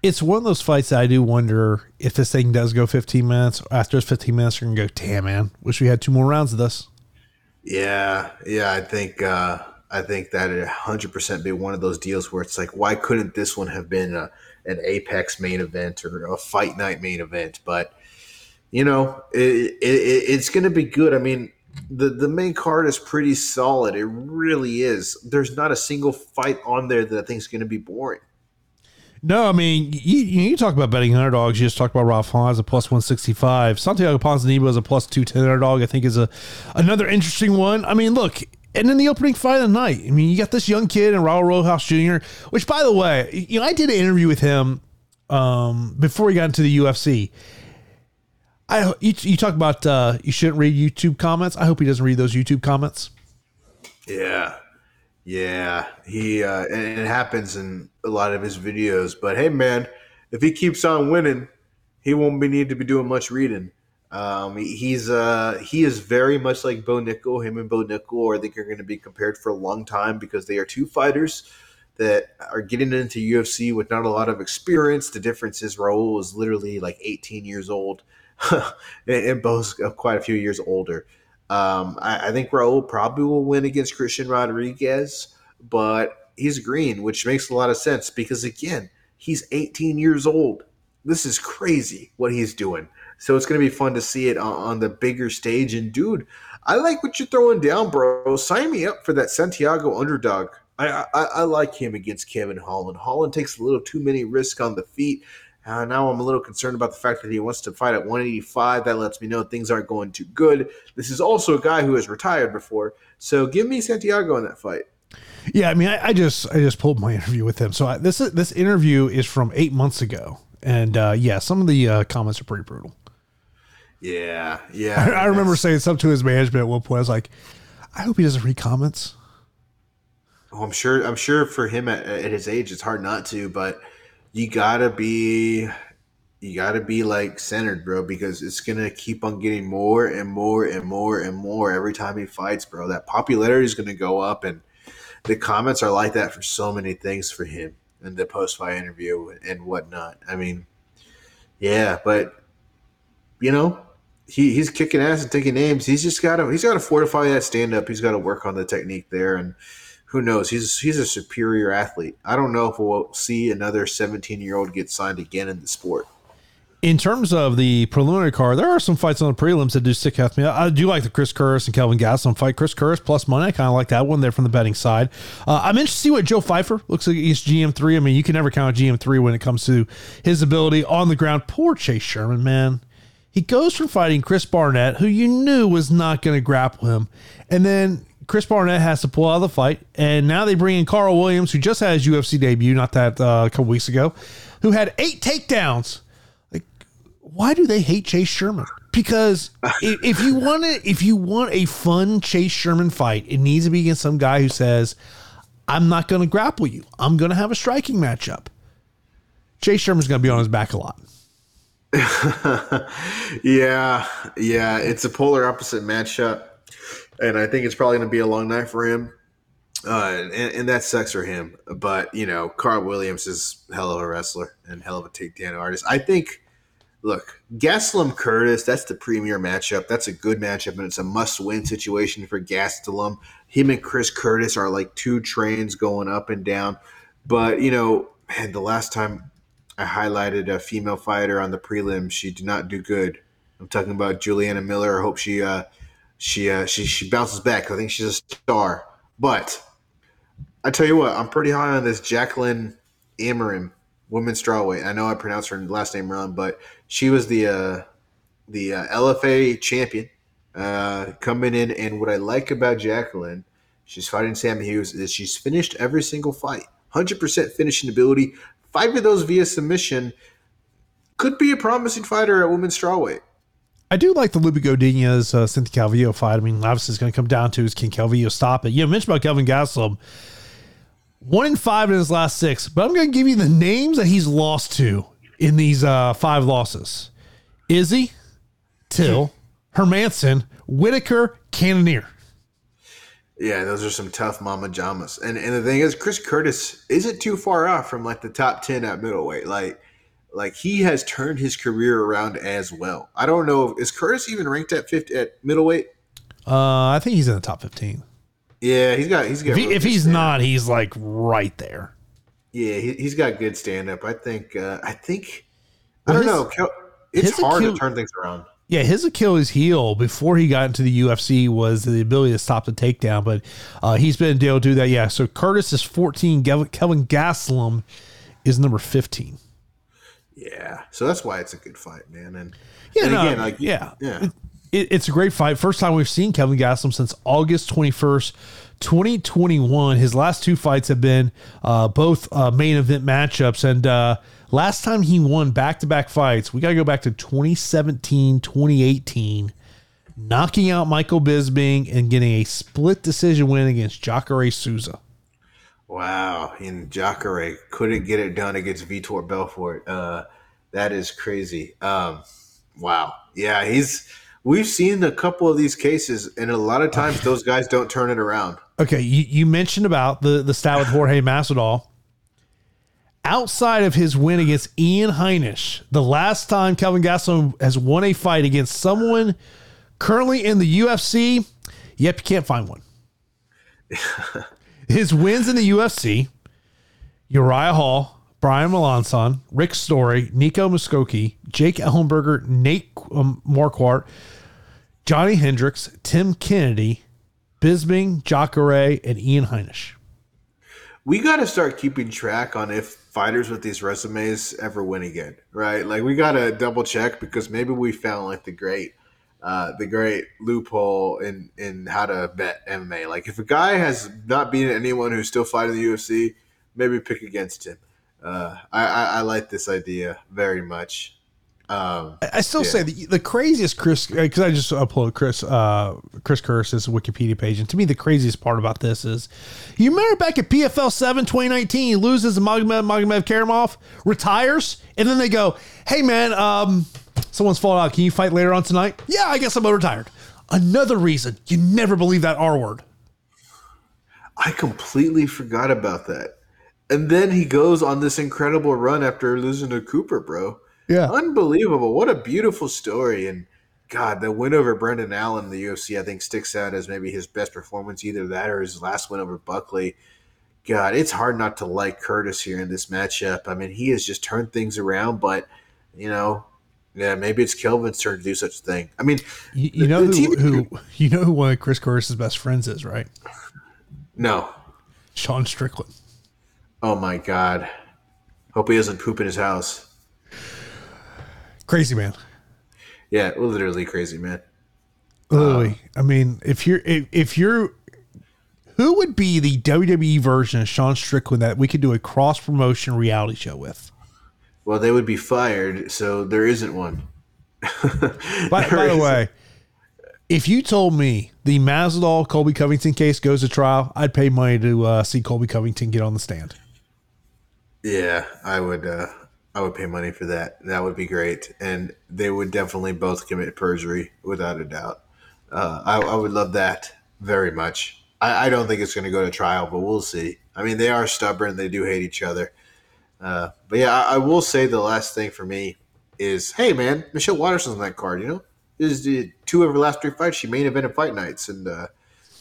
it's one of those fights that I do wonder if this thing does go 15 minutes. After it's 15 minutes, you're gonna go, damn man, wish we had two more rounds of this. Yeah, yeah, I think uh, I think that it 100 percent be one of those deals where it's like, why couldn't this one have been a, an Apex main event or a Fight Night main event? But you know, it, it, it's going to be good. I mean, the the main card is pretty solid. It really is. There's not a single fight on there that I think is going to be boring. No, I mean, you, you talk about betting underdogs. You just talked about Rob Font as a plus 165. Santiago Ponzinibbio as a plus 210 underdog, I think is a another interesting one. I mean, look, and in the opening fight of the night, I mean, you got this young kid and Raul Rosas Jr., which, by the way, you know, I did an interview with him um, before he got into the UFC. I you, you talk about uh, you shouldn't read YouTube comments. I hope he doesn't read those YouTube comments. Yeah, yeah, he uh, and it happens in a lot of his videos. But hey, man, if he keeps on winning, he won't be need to be doing much reading. Um, he's uh, he is very much like Bo Nickal. Him and Bo Nickal, I think, are going to be compared for a long time because they are two fighters that are getting into UFC with not a lot of experience. The difference is Raul is literally like 18 years old, [laughs] and Bo's quite a few years older. Um, I, I, think Raul probably will win against Christian Rodriguez, but he's green, which makes a lot of sense because again, he's 18 years old. This is crazy what he's doing. So it's going to be fun to see it on, the bigger stage. And dude, I like what you're throwing down, bro. Sign me up for that Santiago underdog. I, I, I like him against Kevin Holland. Holland takes a little too many risks on the feet. Uh, now I'm a little concerned about the fact that he wants to fight at 185. That lets me know things aren't going too good. This is also a guy who has retired before, so give me Santiago in that fight. Yeah, I mean, I, I just I just pulled my [laughs] interview with him. So I, this this interview is from eight months ago, and uh, yeah, some of the uh, comments are pretty brutal. Yeah, [laughs] yeah. I, I remember saying something to his management at one point. I was like, I hope he doesn't read comments. Oh, I'm sure. I'm sure for him at, at his age, it's hard not to, but you gotta be you gotta be like centered, bro, because it's gonna keep on getting more and more and more and more every time he fights, bro. That popularity is gonna go up, and the comments are like that for so many things for him in the post fight interview and whatnot. I mean, yeah, but you know, he, he's kicking ass and taking names. He's just gotta he's gotta fortify that stand up. He's gotta work on the technique there and who knows? He's he's a superior athlete. I don't know if we'll see another 17 year old get signed again in the sport. In terms of the preliminary card, there are some fights on the prelims that do stick out to me. I do like the Chris Curtis and Kelvin Gastelum fight. Chris Curtis plus money. I kind of like that one there from the betting side. Uh, I'm interested to see what Joe Pyfer looks like against GM3. I mean, you can never count GM3 when it comes to his ability on the ground. Poor Chase Sherman, man. He goes from fighting Chris Barnett, who you knew was not going to grapple him, and then Chris Barnett has to pull out of the fight, and now they bring in Carl Williams, who just had his UFC debut not that uh, a couple weeks ago, who had eight takedowns. Like, why do they hate Chase Sherman? Because if you want to, if you want a fun Chase Sherman fight, it needs to be against some guy who says, "I'm not going to grapple you. I'm going to have a striking matchup." Chase Sherman's going to be on his back a lot. [laughs] yeah, yeah, it's a polar opposite matchup and I think it's probably going to be a long night for him. Uh, and, and, that sucks for him. But you know, Carl Williams is hell of a wrestler and hell of a takedown artist. I think. Look, Gastelum Curtis, that's the premier matchup. That's a good matchup, and it's a must-win situation for Gastelum. Him and Chris Curtis are like two trains going up and down. But you know, man, the last time I highlighted a female fighter on the prelim, she did not do good. I'm talking about Juliana Miller. I hope she uh, she uh, she she bounces back. I think she's a star. But I tell you what, I'm pretty high on this Jacqueline Amorim, women's strawweight. I know I pronounced her last name wrong, but she was the uh, the uh, LFA champion uh, coming in. And what I like about Jacqueline, she's fighting Sam Hughes, is she's finished every single fight, hundred percent finishing ability. Five of those via submission. could be a promising fighter at women's strawweight. I do like the Loopy Godinez uh, Cynthia Calvillo fight. I mean, obviously, it's going to come down to is can Calvillo stop it? You mentioned about Kelvin Gastelum. One in five in his last six, but I'm going to give you the names that he's lost to in these uh, five losses Izzy, Till, Hermansson, Whittaker, Cannonier. Yeah, those are some tough mama jamas. And and the thing is, Chris Curtis isn't too far off from like the top ten at middleweight. Like like he has turned his career around as well. I don't know is Curtis even ranked at 50 at middleweight? Uh, I think he's in the top fifteen. Yeah, he's got he's got. If, he, if he's not, he's like right there. Yeah, he, has got good stand up. I think. Uh, I think. I don't know. It's hard Achilles, to turn things around. Yeah, his Achilles heel before he got into the UFC was the ability to stop the takedown, but uh, he's been able to do that. Yeah, so Curtis is 14. Kelvin Gastelum is number 15. Yeah, so that's why it's a good fight, man. And yeah, and no, again, like yeah, yeah, it, it's a great fight. First time we've seen Kelvin Gastelum since August 21st, 2021. His last two fights have been uh, both uh, main event matchups, and uh, Last time he won back to back fights, we got to go back to 2017, 2018, knocking out Michael Bisping and getting a split decision win against Jacare Souza. Wow. And Jacare couldn't get it done against Vitor Belfort. Uh, that is crazy. Um, wow. Yeah, he's. We've seen a couple of these cases, and a lot of times those guys don't turn it around. Okay, you, you mentioned about the the stat with Jorge Masvidal outside of his win against Ian Heinisch, the last time Kelvin Gastelum has won a fight against someone currently in the UFC, yep, you can't find one. [laughs] his wins in the UFC, Uriah Hall, Brian Melancon, Rick Story, Nico Musoke, Jake Ellenberger, Nate um, Marquardt, Johny Hendricks, Tim Kennedy, Bisping, Jacare, and Ian Heinisch. We got to start keeping track on if fighters with these resumes ever win again, right? Like we gotta double check because maybe we found like the great, uh, the great loophole in in how to bet MMA. Like if a guy has not beaten anyone who's still fighting the UFC, maybe pick against him. Uh, I, I, I like this idea very much. Um, I still yeah. say the, the craziest Chris because I just uploaded Chris uh, Chris Curtis's Wikipedia page, and to me the craziest part about this is you remember back at PFL 7 2019, he loses Magomed Magomedkerimov, retires, and then they go, "Hey man, um, someone's fallen out. Can you fight later on tonight?" Yeah, I guess I'm retired. Another reason you never believe that R word. I completely forgot about that. And then he goes on this incredible run after losing to Cooper, bro. Yeah. Unbelievable. What a beautiful story. And God, the win over Brendan Allen in the UFC, I think, sticks out as maybe his best performance, either that or his last win over Buckley. God, it's hard not to like Curtis here in this matchup. I mean, he has just turned things around, but, you know, yeah, maybe it's Kelvin's turn to do such a thing. I mean, you, you know who, who, you know who one of Chris Curtis's best friends is, right? No. Sean Strickland. Oh my God. Hope he doesn't poop in his house. Crazy man. Yeah, literally crazy man. Literally. Uh, I mean, if you're if, if you're who would be the WWE version of Sean Strickland that we could do a cross promotion reality show with? Well, they would be fired, so there isn't one. [laughs] by, by the way, if you told me the Masvidal Colby Covington case goes to trial, I'd pay money to uh, see Colby Covington get on the stand. Yeah, I would. Uh, I would pay money for that. That would be great, and they would definitely both commit perjury without a doubt. Uh, I, I, would love that very much. I, I don't think it's going to go to trial, but we'll see. I mean, they are stubborn; they do hate each other. Uh, but yeah, I, I, will say the last thing for me is, hey man, Michelle Waterson's on that card. You know, is the two of her last three fights she main evented fight nights, and uh,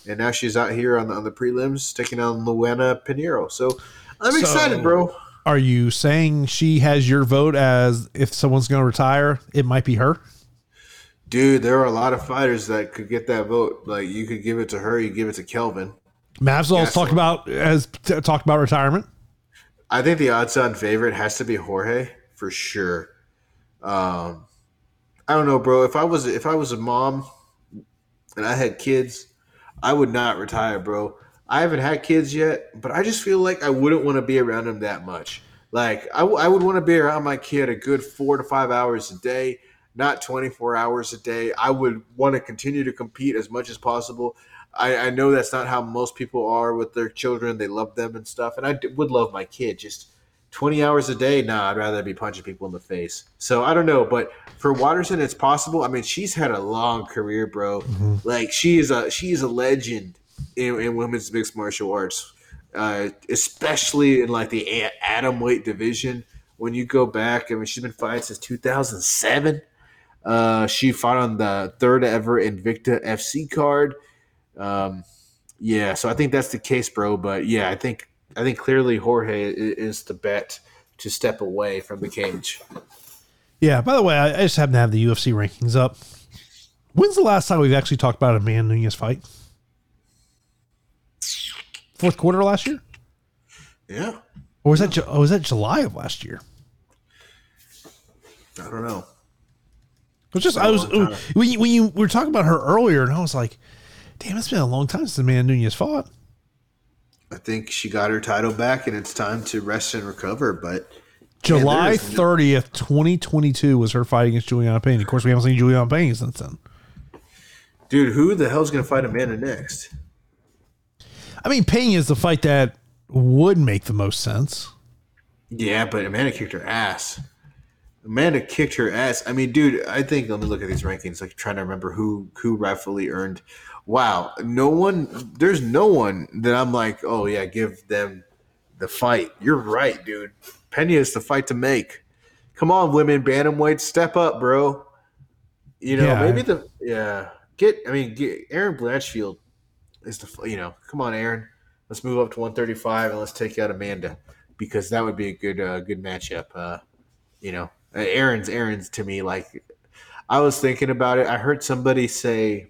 and now she's out here on the, on the prelims taking on Luana Pinheiro. So I'm so, excited, bro. Are you saying she has your vote as if someone's going to retire, it might be her? Dude, there are a lot of fighters that could get that vote. Like you could give it to her, you give it to Kelvin. Masvidal's talked about has t- talked about retirement. I think the odds-on favorite has to be Jorge for sure. Um, I don't know, bro. If I was if I was a mom and I had kids, I would not retire, bro. I haven't had kids yet, but I just feel like I wouldn't want to be around them that much. Like I, w- I would want to be around my kid a good four to five hours a day, not 24 hours a day. I would want to continue to compete as much as possible. I, I know that's not how most people are with their children. They love them and stuff. And I d- would love my kid. Just 20 hours a day, nah, I'd rather be punching people in the face. So I don't know. But for Waterson, it's possible. I mean, she's had a long career, bro. Mm-hmm. Like she is a she is a legend in, in women's mixed martial arts uh, especially in like the atom weight division. When you go back, I mean, she's been fighting since 2007. Uh, she fought on the third ever Invicta FC card. Um, yeah, so I think that's the case, bro. But yeah, I think I think clearly Jorge is the bet to step away from the cage. Yeah. By the way, I, just happen to have the UFC rankings up. When's the last time we've actually talked about Amanda Nunes fight? Fourth quarter last year, Yeah, or was that Ju- oh, was that July of last year? I don't know. It was just I was time. when you, when you were talking about her earlier, and I was like, "Damn, it's been a long time since man Nunes fought." I think she got her title back, and it's time to rest and recover. But July thirtieth, twenty twenty two, was her fight against Julianna Peña. Of course, we haven't seen Julianna Peña since then. dude, who the hell's gonna fight Amanda next? I mean, Peña is the fight that would make the most sense. Yeah, but Amanda kicked her ass. Amanda kicked her ass. I mean, dude, I think let me look at these rankings. Like trying to remember who who rightfully earned. Wow, no one. There's no one that I'm like, oh yeah, give them the fight. You're right, dude. Peña is the fight to make. Come on, women bantamweight, step up, bro. You know, Yeah. maybe the yeah. Get, I mean, get Erin Blanchfield is to you know. Come on, Erin. Let's move up to 135 and let's take out Amanda because that would be a good uh, good matchup. Uh, you know, Uh, Erin's Erin's to me like I was thinking about it. I heard somebody say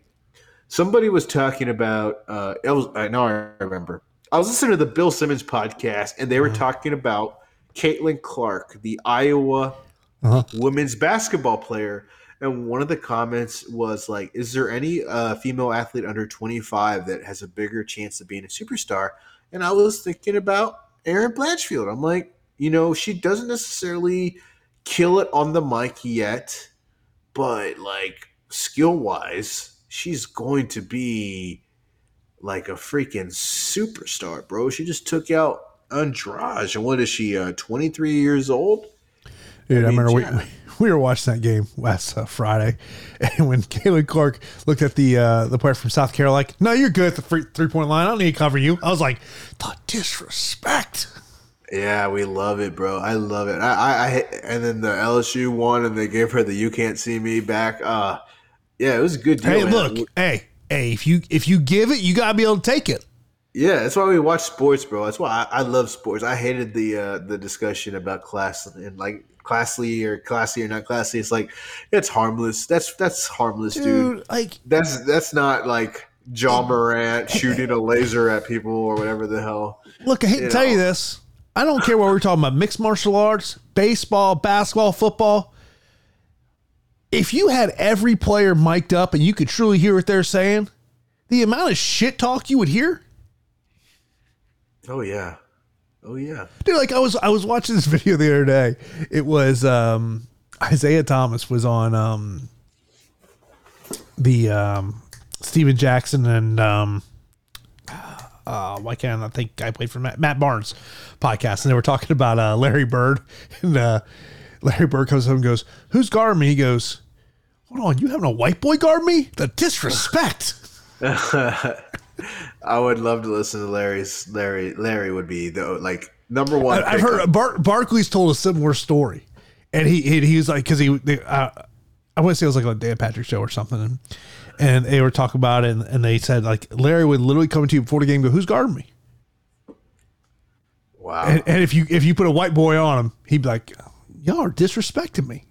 somebody was talking about. Uh, it was I know I remember. I was listening to the Bill Simmons podcast and they were talking about Caitlin Clark, the Iowa Uh-huh. women's basketball player. And one of the comments was like, "Is there any uh, female athlete under 25 that has a bigger chance of being a superstar?" And I was thinking about Erin Blanchfield. I'm like, you know, she doesn't necessarily kill it on the mic yet, but like skill wise, she's going to be like a freaking superstar, bro. She just took out Andrade. And what is she, uh, 23 years old? Dude, I, mean, remember yeah. we, [laughs] we were watching that game last uh, Friday, [laughs] and when Caitlin Clark looked at the uh, the player from South Carolina, like, "No, you're good at the free, three point line. I don't need to cover you." I was like, "The disrespect." Yeah, we love it, bro. I love it. I, I, I and then the LSU won, and they gave her the "You Can't See Me" back. Uh yeah, it was a good deal. Hey, man. look, hey, hey, if you if you give it, you gotta be able to take it. Yeah, that's why we watch sports, bro. That's why I, I love sports. I hated the uh, the discussion about class and like classy or classy or not classy. It's like it's harmless. That's that's harmless, dude. Dude, like, That's that's not like Ja Morant shooting a laser at people or whatever the hell. look, I hate to You tell you this. I don't care what we're talking about mixed martial arts, baseball, basketball, football. If you had every player mic'd up and you could truly hear what they're saying, the amount of shit talk you would hear. Oh yeah, oh yeah. Dude, like I was I was watching this [laughs] video the other day. It was um Isaiah Thomas was on um the um Stephen Jackson and um uh why can't I think I played for Matt, Matt Barnes podcast and they were talking about uh Larry Bird [laughs] and uh Larry Bird comes up and goes, Who's guarding me? He goes, Hold on, you having a white boy guard me? The disrespect. [laughs] I would love to listen to Larry's. Larry, Larry would be the like number one. I, I've heard Bar- Barkley's told a similar story, and he he, he was like because he they, uh, I want to say it was like a Dan Patrick show or something, and, and they were talking about it, and, and they said like Larry would literally come to you before the game, and go, "Who's guarding me?" Wow. And, and if you if you put a white boy on him, he'd be like, "Y'all are disrespecting me."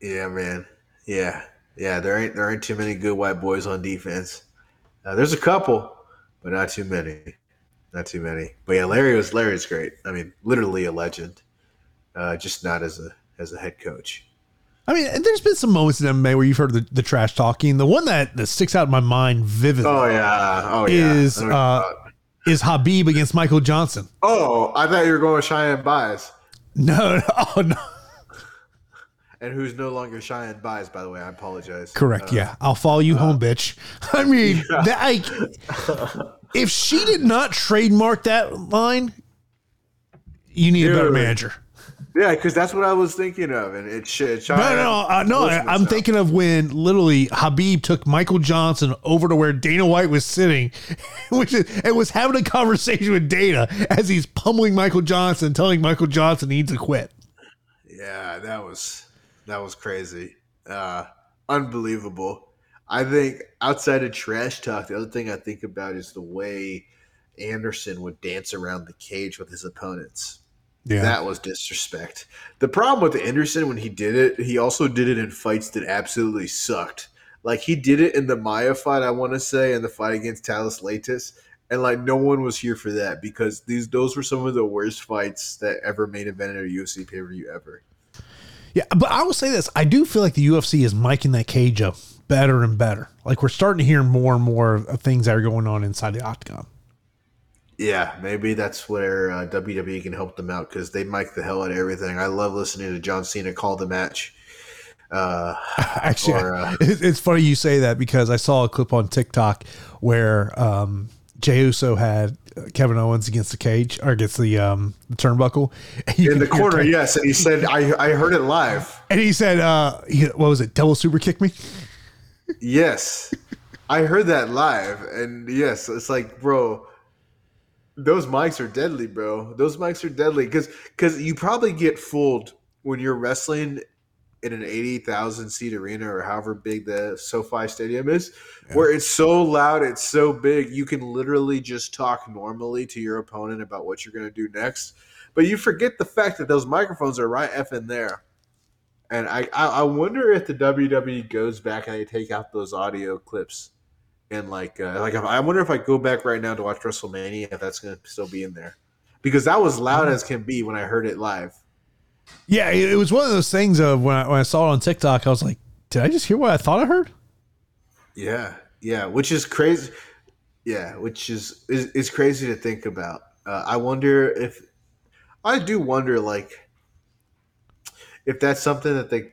Yeah, man. Yeah, yeah. There ain't there ain't too many good white boys on defense. Uh, there's a couple, but not too many. Not too many. But yeah, Larry was Larry's great. I mean, literally a legend. Uh, just not as a as a head coach. I mean, there's been some moments in MMA where you've heard the, the trash talking. The one that, that sticks out in my mind vividly Oh yeah. Oh yeah. is I know what you're uh, is Khabib against Michael Johnson. oh, I thought you were going with Cheyanne Buys. No, [laughs] no, oh, no. And who's no longer and Buys. By the way, I apologize. Correct. Uh, yeah, I'll follow you home, bitch. [laughs] I mean, that, I, [laughs] if she did not trademark that line, you need a better manager. yeah, because that's what I was thinking of, and it's shit. No, no, no, uh, no. I'm thinking of when literally Khabib took Michael Johnson over to where Dana White was sitting, [laughs] which is and was having a conversation with Dana as he's pummeling Michael Johnson, telling Michael Johnson he needs to quit. Yeah, that was that was crazy. Uh unbelievable. I think outside of trash talk, the other thing I think about is the way Anderson would dance around the cage with his opponents. Yeah, That was disrespect. The problem with Anderson when he did it, he also did it in fights that absolutely sucked. Like he did it in the Maia fight, I want to say, and the fight against Thales Leites, and like no one was here for that because these those were some of the worst fights that ever made event at a UFC pay per view ever. Yeah. But I will say this: I do feel like the UFC is miking that cage up better and better. Like we're starting to hear more and more of things that are going on inside the octagon. Yeah, maybe that's where uh, WWE can help them out because they mic the hell out of everything. I love listening to John Cena call the match. Uh, [laughs] Actually, Or, uh, [laughs] it's funny you say that because I saw a clip on TikTok where um, Jey Uso had uh, Kevin Owens against the cage or against the um, the turnbuckle [laughs] in the corner, Ke- yes, and he said, "I I heard it live." and he said, uh, he, "What was it? Double super kick me." Yes, I heard that live, and yes, it's like, bro, those mics are deadly, bro. Those mics are deadly because because you probably get fooled when you're wrestling in an eighty thousand seat arena or however big the SoFi Stadium is, where it's so loud, it's so big, you can literally just talk normally to your opponent about what you're gonna do next, but you forget the fact that those microphones are right effing there. And I, I, I wonder if the WWE goes back and they take out those audio clips, and like, uh, like I wonder if I go back right now to watch WrestleMania if that's going to still be in there, because that was loud as can be when I heard it live. Yeah, it, was one of those things of when I, when I saw it on TikTok, I was like, "Did I just hear what I thought I heard?" Yeah, yeah, which is crazy. Yeah, which is is, is crazy to think about. Uh, I wonder if I do wonder like if that's something that they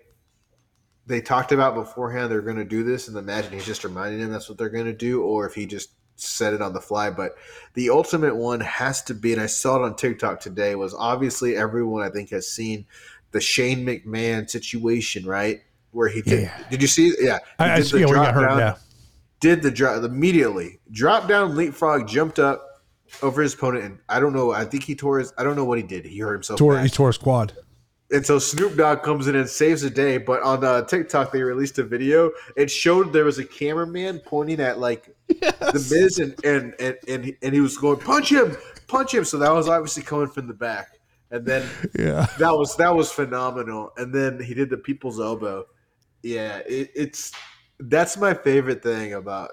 they talked about beforehand. They're going to do this, and imagine he's just reminding them that's what they're going to do, or if he just said it on the fly. But the ultimate one has to be, and I saw it on TikTok today. Was obviously everyone I think has seen the Shane McMahon situation, right? Where he did. Yeah. Did you see? Yeah, he I, I did the yeah, we got drop hurt. down Yeah, did the drop immediately. Dropped down, leapfrog, jumped up over his opponent, and I don't know. I think he tore his. I don't know what he did. He hurt himself. tore he tore his quad. And so Snoop Dogg comes in and saves the day. But on uh, TikTok, they released a video. It showed there was a cameraman pointing at like the Miz, and and, and and he- and he was going punch him, punch him. So that was obviously coming from the back. And then Yeah, that was that was phenomenal. And then he did the people's elbow. Yeah, it, it's that's my favorite thing about.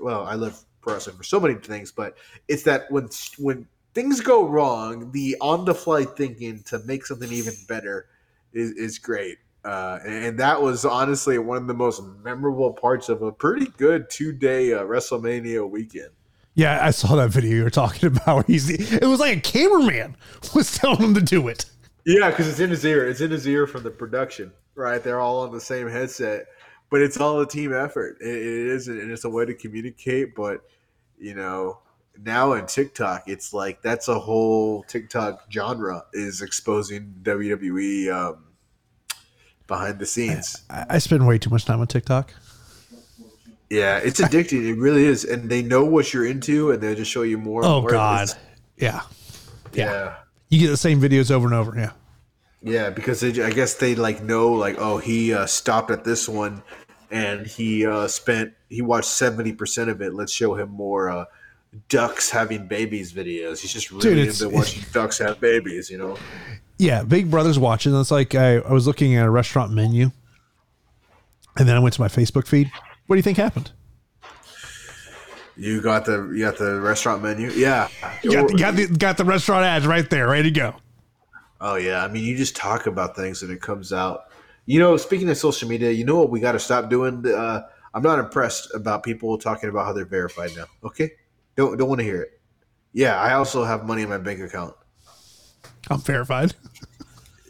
Well, I love wrestling for so many things, but it's that when when things go wrong, the on the fly thinking to make something even better is is great. Uh, and, that was honestly one of the most memorable parts of a pretty good two day uh, WrestleMania weekend. yeah. I saw that video you were talking [laughs] about. Where he's it was like a cameraman [laughs] was telling him to do it. Yeah, because it's in his ear. It's in his ear from the production, right? They're all on the same headset, but it's all a team effort. It, it is, and it's a way to communicate. But you know, now in TikTok, it's like that's a whole TikTok genre is exposing WWE um, behind the scenes. I, I spend way too much time on TikTok. Yeah, it's addicting. It really is, and they know what you're into, and they just show you more. Oh more. God, It's- yeah. yeah. You get the same videos over and over. Yeah. Yeah, because they, I guess they like know like oh he uh, stopped at this one, and he uh, spent he watched seventy percent of it. Let's show him more uh, ducks having babies videos. He's just really it's- into watching [laughs] ducks have babies. You know. Yeah, Big Brother's watching. It's like I, I was looking at a restaurant menu, and then I went to my Facebook feed. What do you think happened? You got the you got the restaurant menu. Yeah. You got, got the got the restaurant ads right there, ready to go. Oh yeah, I mean, you just talk about things and it comes out. You know, speaking of social media, you know what we got to stop doing. Uh, I'm not impressed about people talking about how they're verified now. Okay, don't don't want to hear it. Yeah, I also have money in my bank account. I'm verified.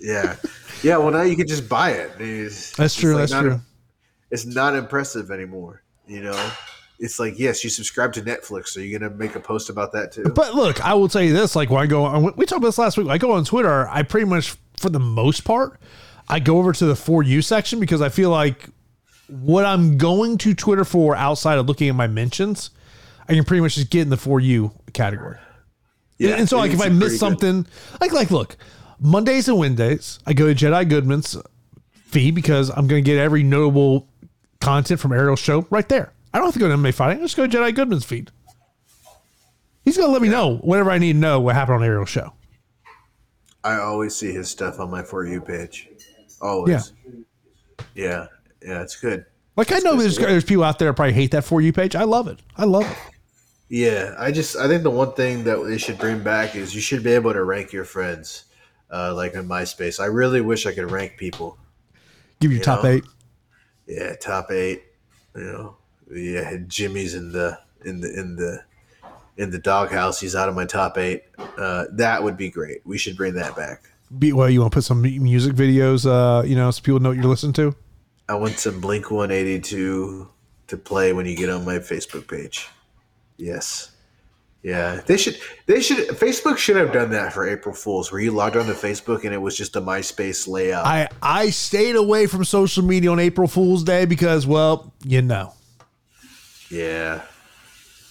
Yeah, yeah. Well, now you can just buy it. It's, That's true. like that's not- true. It's not impressive anymore. You know, it's like yes, you subscribe to Netflix, so you're gonna make a post about that too. But look, I will tell you this: like when I go, on, we talked about this last week. When I go on Twitter. I pretty much, for the most part, I go over to the for you section because I feel like what I'm going to Twitter for outside of looking at my mentions, I can pretty much just get in the for you category. Yeah, and so like if I miss good. something, like like look, Mondays and Wednesdays, I go to Jed I. Goodman's feed because I'm going to get every notable content from Ariel's show right there. I don't have to go to MMA fighting. I just go to Jed I. Goodman's feed. He's going to let me know whatever I need to know what happened on Ariel's show. I always see his stuff on my for you page. Always. Yeah. Yeah, Yeah. it's good. Like I know there's there's people out there that probably hate that for you page. I love it. I love it. Yeah, I just I think the one thing that they should bring back is you should be able to rank your friends, uh, like in MySpace. I really wish I could rank people. Give you You top know? eight. Yeah, top eight. You know, yeah, Jimmy's in the in the in the in the doghouse. He's out of my top eight. Uh, that would be great. We should bring that back. Be, well, you want to put some music videos, uh, you know, so people know what you're listening to. I want some Blink One Eighty Two to play when you get on my Facebook page. Yes. Yeah, they should. They should. Facebook should have done that for April Fools, where you logged on to Facebook and it was just a MySpace layout. I I stayed away from social media on April Fool's Day because, well, you know, yeah,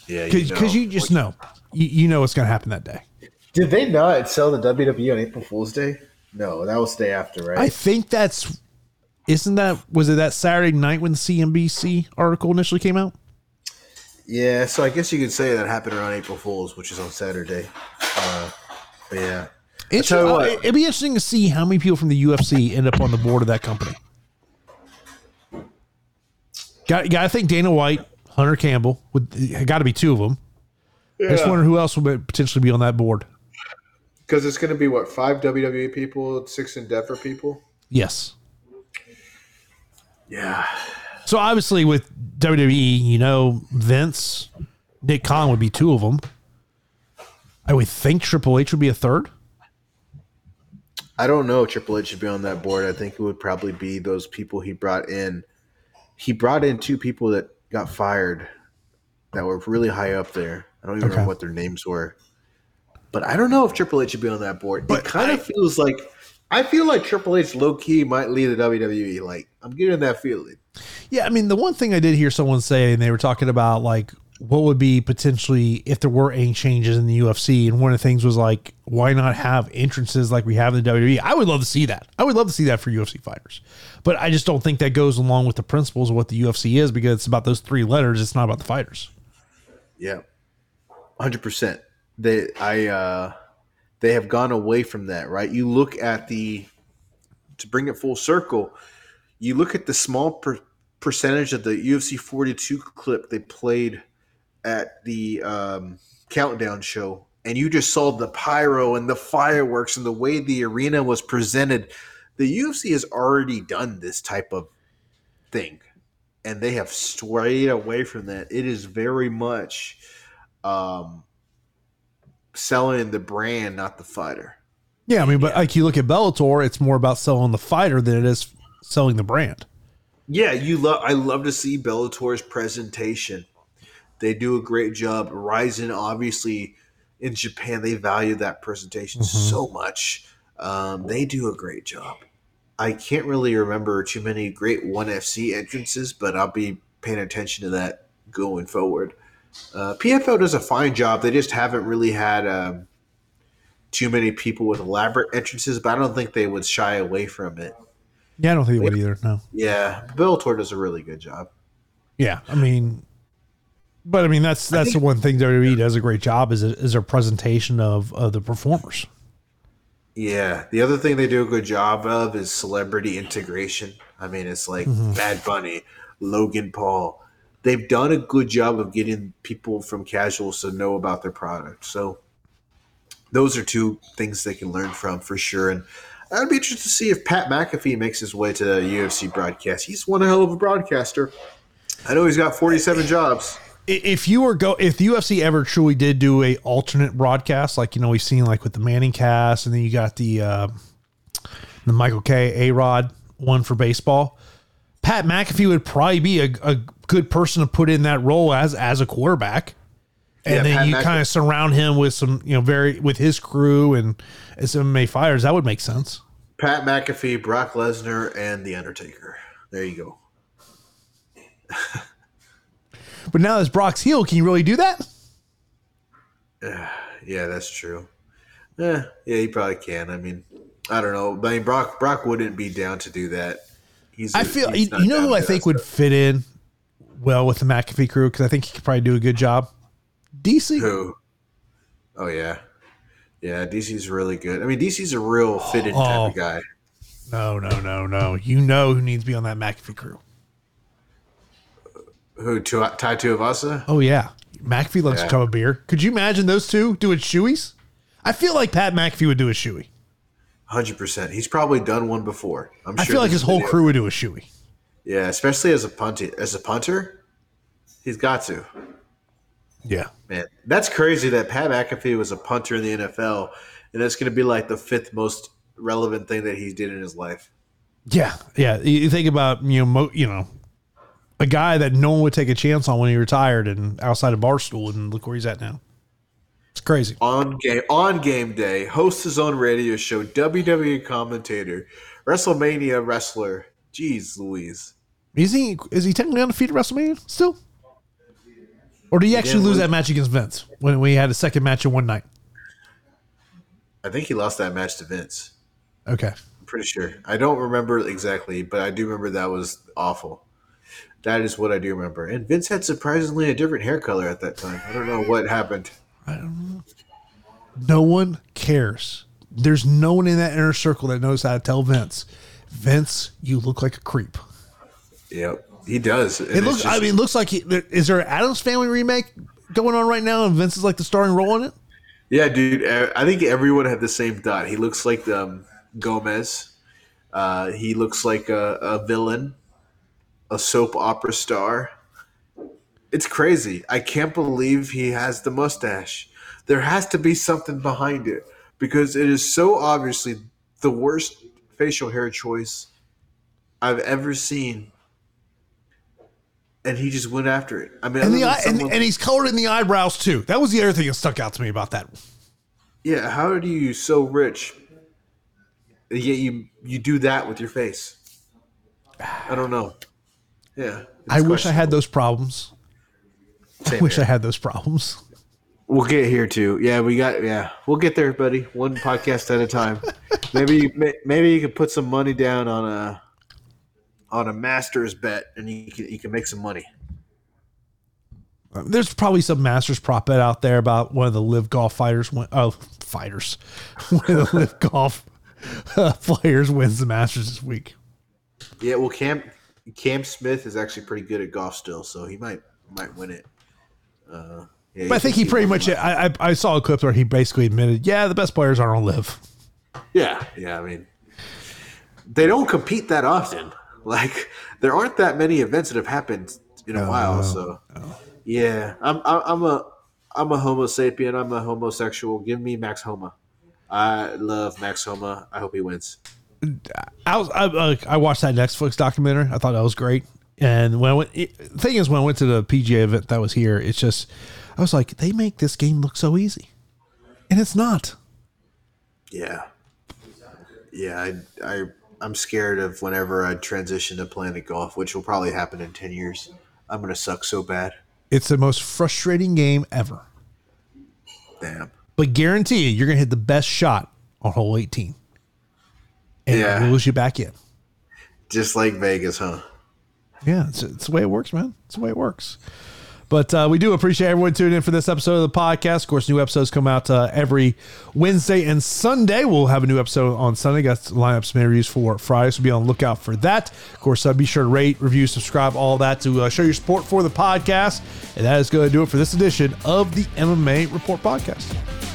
yeah. because know. you, just know, you, you know what's going to happen that day. did they not sell the WWE on April Fools Day? No, that was the day after, right? I think that's isn't that was it that Saturday night when the CNBC article initially came out? Yeah, so I guess you could say that happened around April Fools, which is on Saturday. Uh, but yeah, It's, uh, what. it'd be interesting to see how many people from the UFC end up on the board of that company. Got got to think Dana White, Hunter Campbell would got to be two of them. I just wonder who else would potentially be on that board. because it's going to be what five WWE people, six Endeavor people. Yes. Yeah, So obviously with WWE, you know, Vince, Nick Khan would be two of them. I would think Triple H would be a third. I don't know. if Triple H should be on that board. I think it would probably be those people he brought in. He brought in two people that got fired that were really high up there. I don't even Okay. remember what their names were. But I don't know if Triple H should be on that board. But it kind I- of feels like I feel like Triple H low key might lead the WWE. Like I'm getting that feeling. Yeah, I mean, the one thing I did hear someone say, and they were talking about like what would be potentially if there were any changes in the UFC, and one of the things was like, why not have entrances like we have in the WWE? I would love to see that. I would love to see that for UFC fighters, but I just don't think that goes along with the principles of what the UFC is because it's about those three letters. It's not about the fighters. Yeah, hundred percent. They I uh they have gone away from that. Right? You look at the to bring it full circle. You look at the small per, percentage of the UFC 42 clip they played at the um, countdown show, and you just saw the pyro and the fireworks and the way the arena was presented. The UFC has already done this type of thing, and they have strayed away from that. It is very much um, selling the brand, not the fighter. Yeah, I mean, but like you look at Bellator, it's more about selling the fighter than it is selling the brand. Yeah, you love. I love to see Bellator's presentation. They do a great job. Rizin, obviously, in Japan, they value that presentation so much. Um, they do a great job. I can't really remember too many great ONE FC entrances, but I'll be paying attention to that going forward. Uh, PFL does a fine job. They just haven't really had um, too many people with elaborate entrances, but I don't think they would shy away from it. Yeah, I don't think it would either. No. Yeah, Bellator does a really good job. Yeah, I mean, but I mean that's that's the one thing WWE does a great job is is their presentation of of the performers. Yeah. The other thing they do a good job of is celebrity integration. I mean, it's like Bad Bunny, Logan Paul. They've done a good job of getting people from casuals to know about their product. So those are two things they can learn from for sure. And I'd be interested to see if Pat McAfee makes his way to the UFC broadcast. He's one hell of a broadcaster. I know he's got 47 jobs. If you were go if the UFC ever truly did do a alternate broadcast, like you know we've seen like with the Manning cast, and then you got the uh, the Michael K. A Rod one for baseball. Pat McAfee would probably be a, a good person to put in that role as as a quarterback. And Yeah, then Pat you kind of surround him with some, you know, very with his crew and some MMA fighters. That would make sense. Pat McAfee, Brock Lesnar, and The Undertaker. There you go. [laughs] But now as Brock's heel, can you really do that? [sighs] Yeah, that's true. Yeah, yeah, he probably can. I mean, I don't know. I mean, Brock Brock wouldn't be down to do that. He's. I feel you, you know who I think that would fit in well with the McAfee crew because I think he could probably do a good job. DC. Who? Oh yeah, yeah. DC's really good. I mean, DC's a real fitted Oh. type of guy. No, no, no, no. You know who needs to be on that McAfee crew. Who? Tai Tuivasa? Oh yeah, McAfee loves Yeah. to come a beer. Could you imagine those two doing shoeys? I feel like Pat McAfee would do a shoey. Hundred percent. He's probably done one before. I'm I sure feel like his whole crew would do a shoey. Yeah, especially as a punter. As a punter, he's got to. Yeah. Man, that's crazy that Pat McAfee was a punter in the NFL, and that's going to be like the fifth most relevant thing that he did in his life. Yeah, yeah. You think about you know, mo, you know, a guy that no one would take a chance on when he retired and outside of Barstool, and look where he's at now. It's crazy. On game on game day, hosts his own radio show, WWE commentator, WrestleMania wrestler. Jeez, Louise. Is he is he technically undefeated at WrestleMania still? Or did he actually lose lose- that match against Vince when we had a second match in one night? I think he lost that match to Vince. Okay. I'm pretty sure. I don't remember exactly, but I do remember that was awful. That is what I do remember. And Vince had surprisingly a different hair color at that time. I don't know what happened. No one cares. There's no one in that inner circle that knows how to tell Vince, Vince, you look like a creep. Yep, he does. And It looks. I mean, it looks like he, there, is there an Addams Family remake going on right now, and Vince is like the starring role in it? Yeah, dude. I think everyone had the same thought. He looks like um, Gomez. Uh, he looks like a, a villain, a soap opera star. It's crazy. I can't believe he has the mustache. There has to be something behind it because it is so obviously the worst facial hair choice I've ever seen. And he just went after it. I mean, And the eye, and, someone- and he's colored in the eyebrows too. That was the other thing that stuck out to me about that. Yeah, how are you so rich? Yet you you do that with your face. I don't know. Yeah, I wish I had those problems. I wish here. I had those problems. We'll get here too. Yeah, we got. Yeah, we'll get there, buddy. One podcast at a time. [laughs] maybe may- maybe you could put some money down on a on a Masters bet, and you can you can make some money. There's probably some Masters prop bet out there about one of the LIV Golf fighters. Win, oh, fighters, [laughs] one of the LIV Golf [laughs] uh, players wins the Masters this week. Yeah, well, Cam Cam Smith is actually pretty good at golf still, so he might might win it. Uh, yeah, But I think he pretty much. I, I I saw a clip where he basically admitted, yeah, the best players are on live. Yeah, yeah. I mean, they don't compete that often. Like there aren't that many events that have happened in a while. So yeah, I'm I'm a I'm a Homo sapien. I'm a homosexual. Give me Max Homa. I love Max Homa. I hope he wins. I was I, uh, I watched that Netflix documentary. I thought that was great. And when I went, it, the thing is, when I went to the PGA event that was here, it's just I was like, they make this game look so easy, and it's not. Yeah, yeah. I I I'm scared of whenever I transition to playing golf, which will probably happen in ten years. I'm gonna suck so bad. It's the most frustrating game ever. Damn. But guarantee you, you're gonna hit the best shot on hole 18, and Yeah. it lose you back in. Just like Vegas, huh? Yeah, it's, it's the way it works, man. It's the way it works. But uh, we do appreciate everyone tuning in for this episode of the podcast. Of course, new episodes come out uh, every Wednesday and Sunday. We'll have a new episode on Sunday. Got lineups line up interviews for Friday, so be on the lookout for that. Of course, uh, be sure to rate, review, subscribe, all that to uh, show your support for the podcast. And that is going to do it for this edition of the MMA Report Podcast.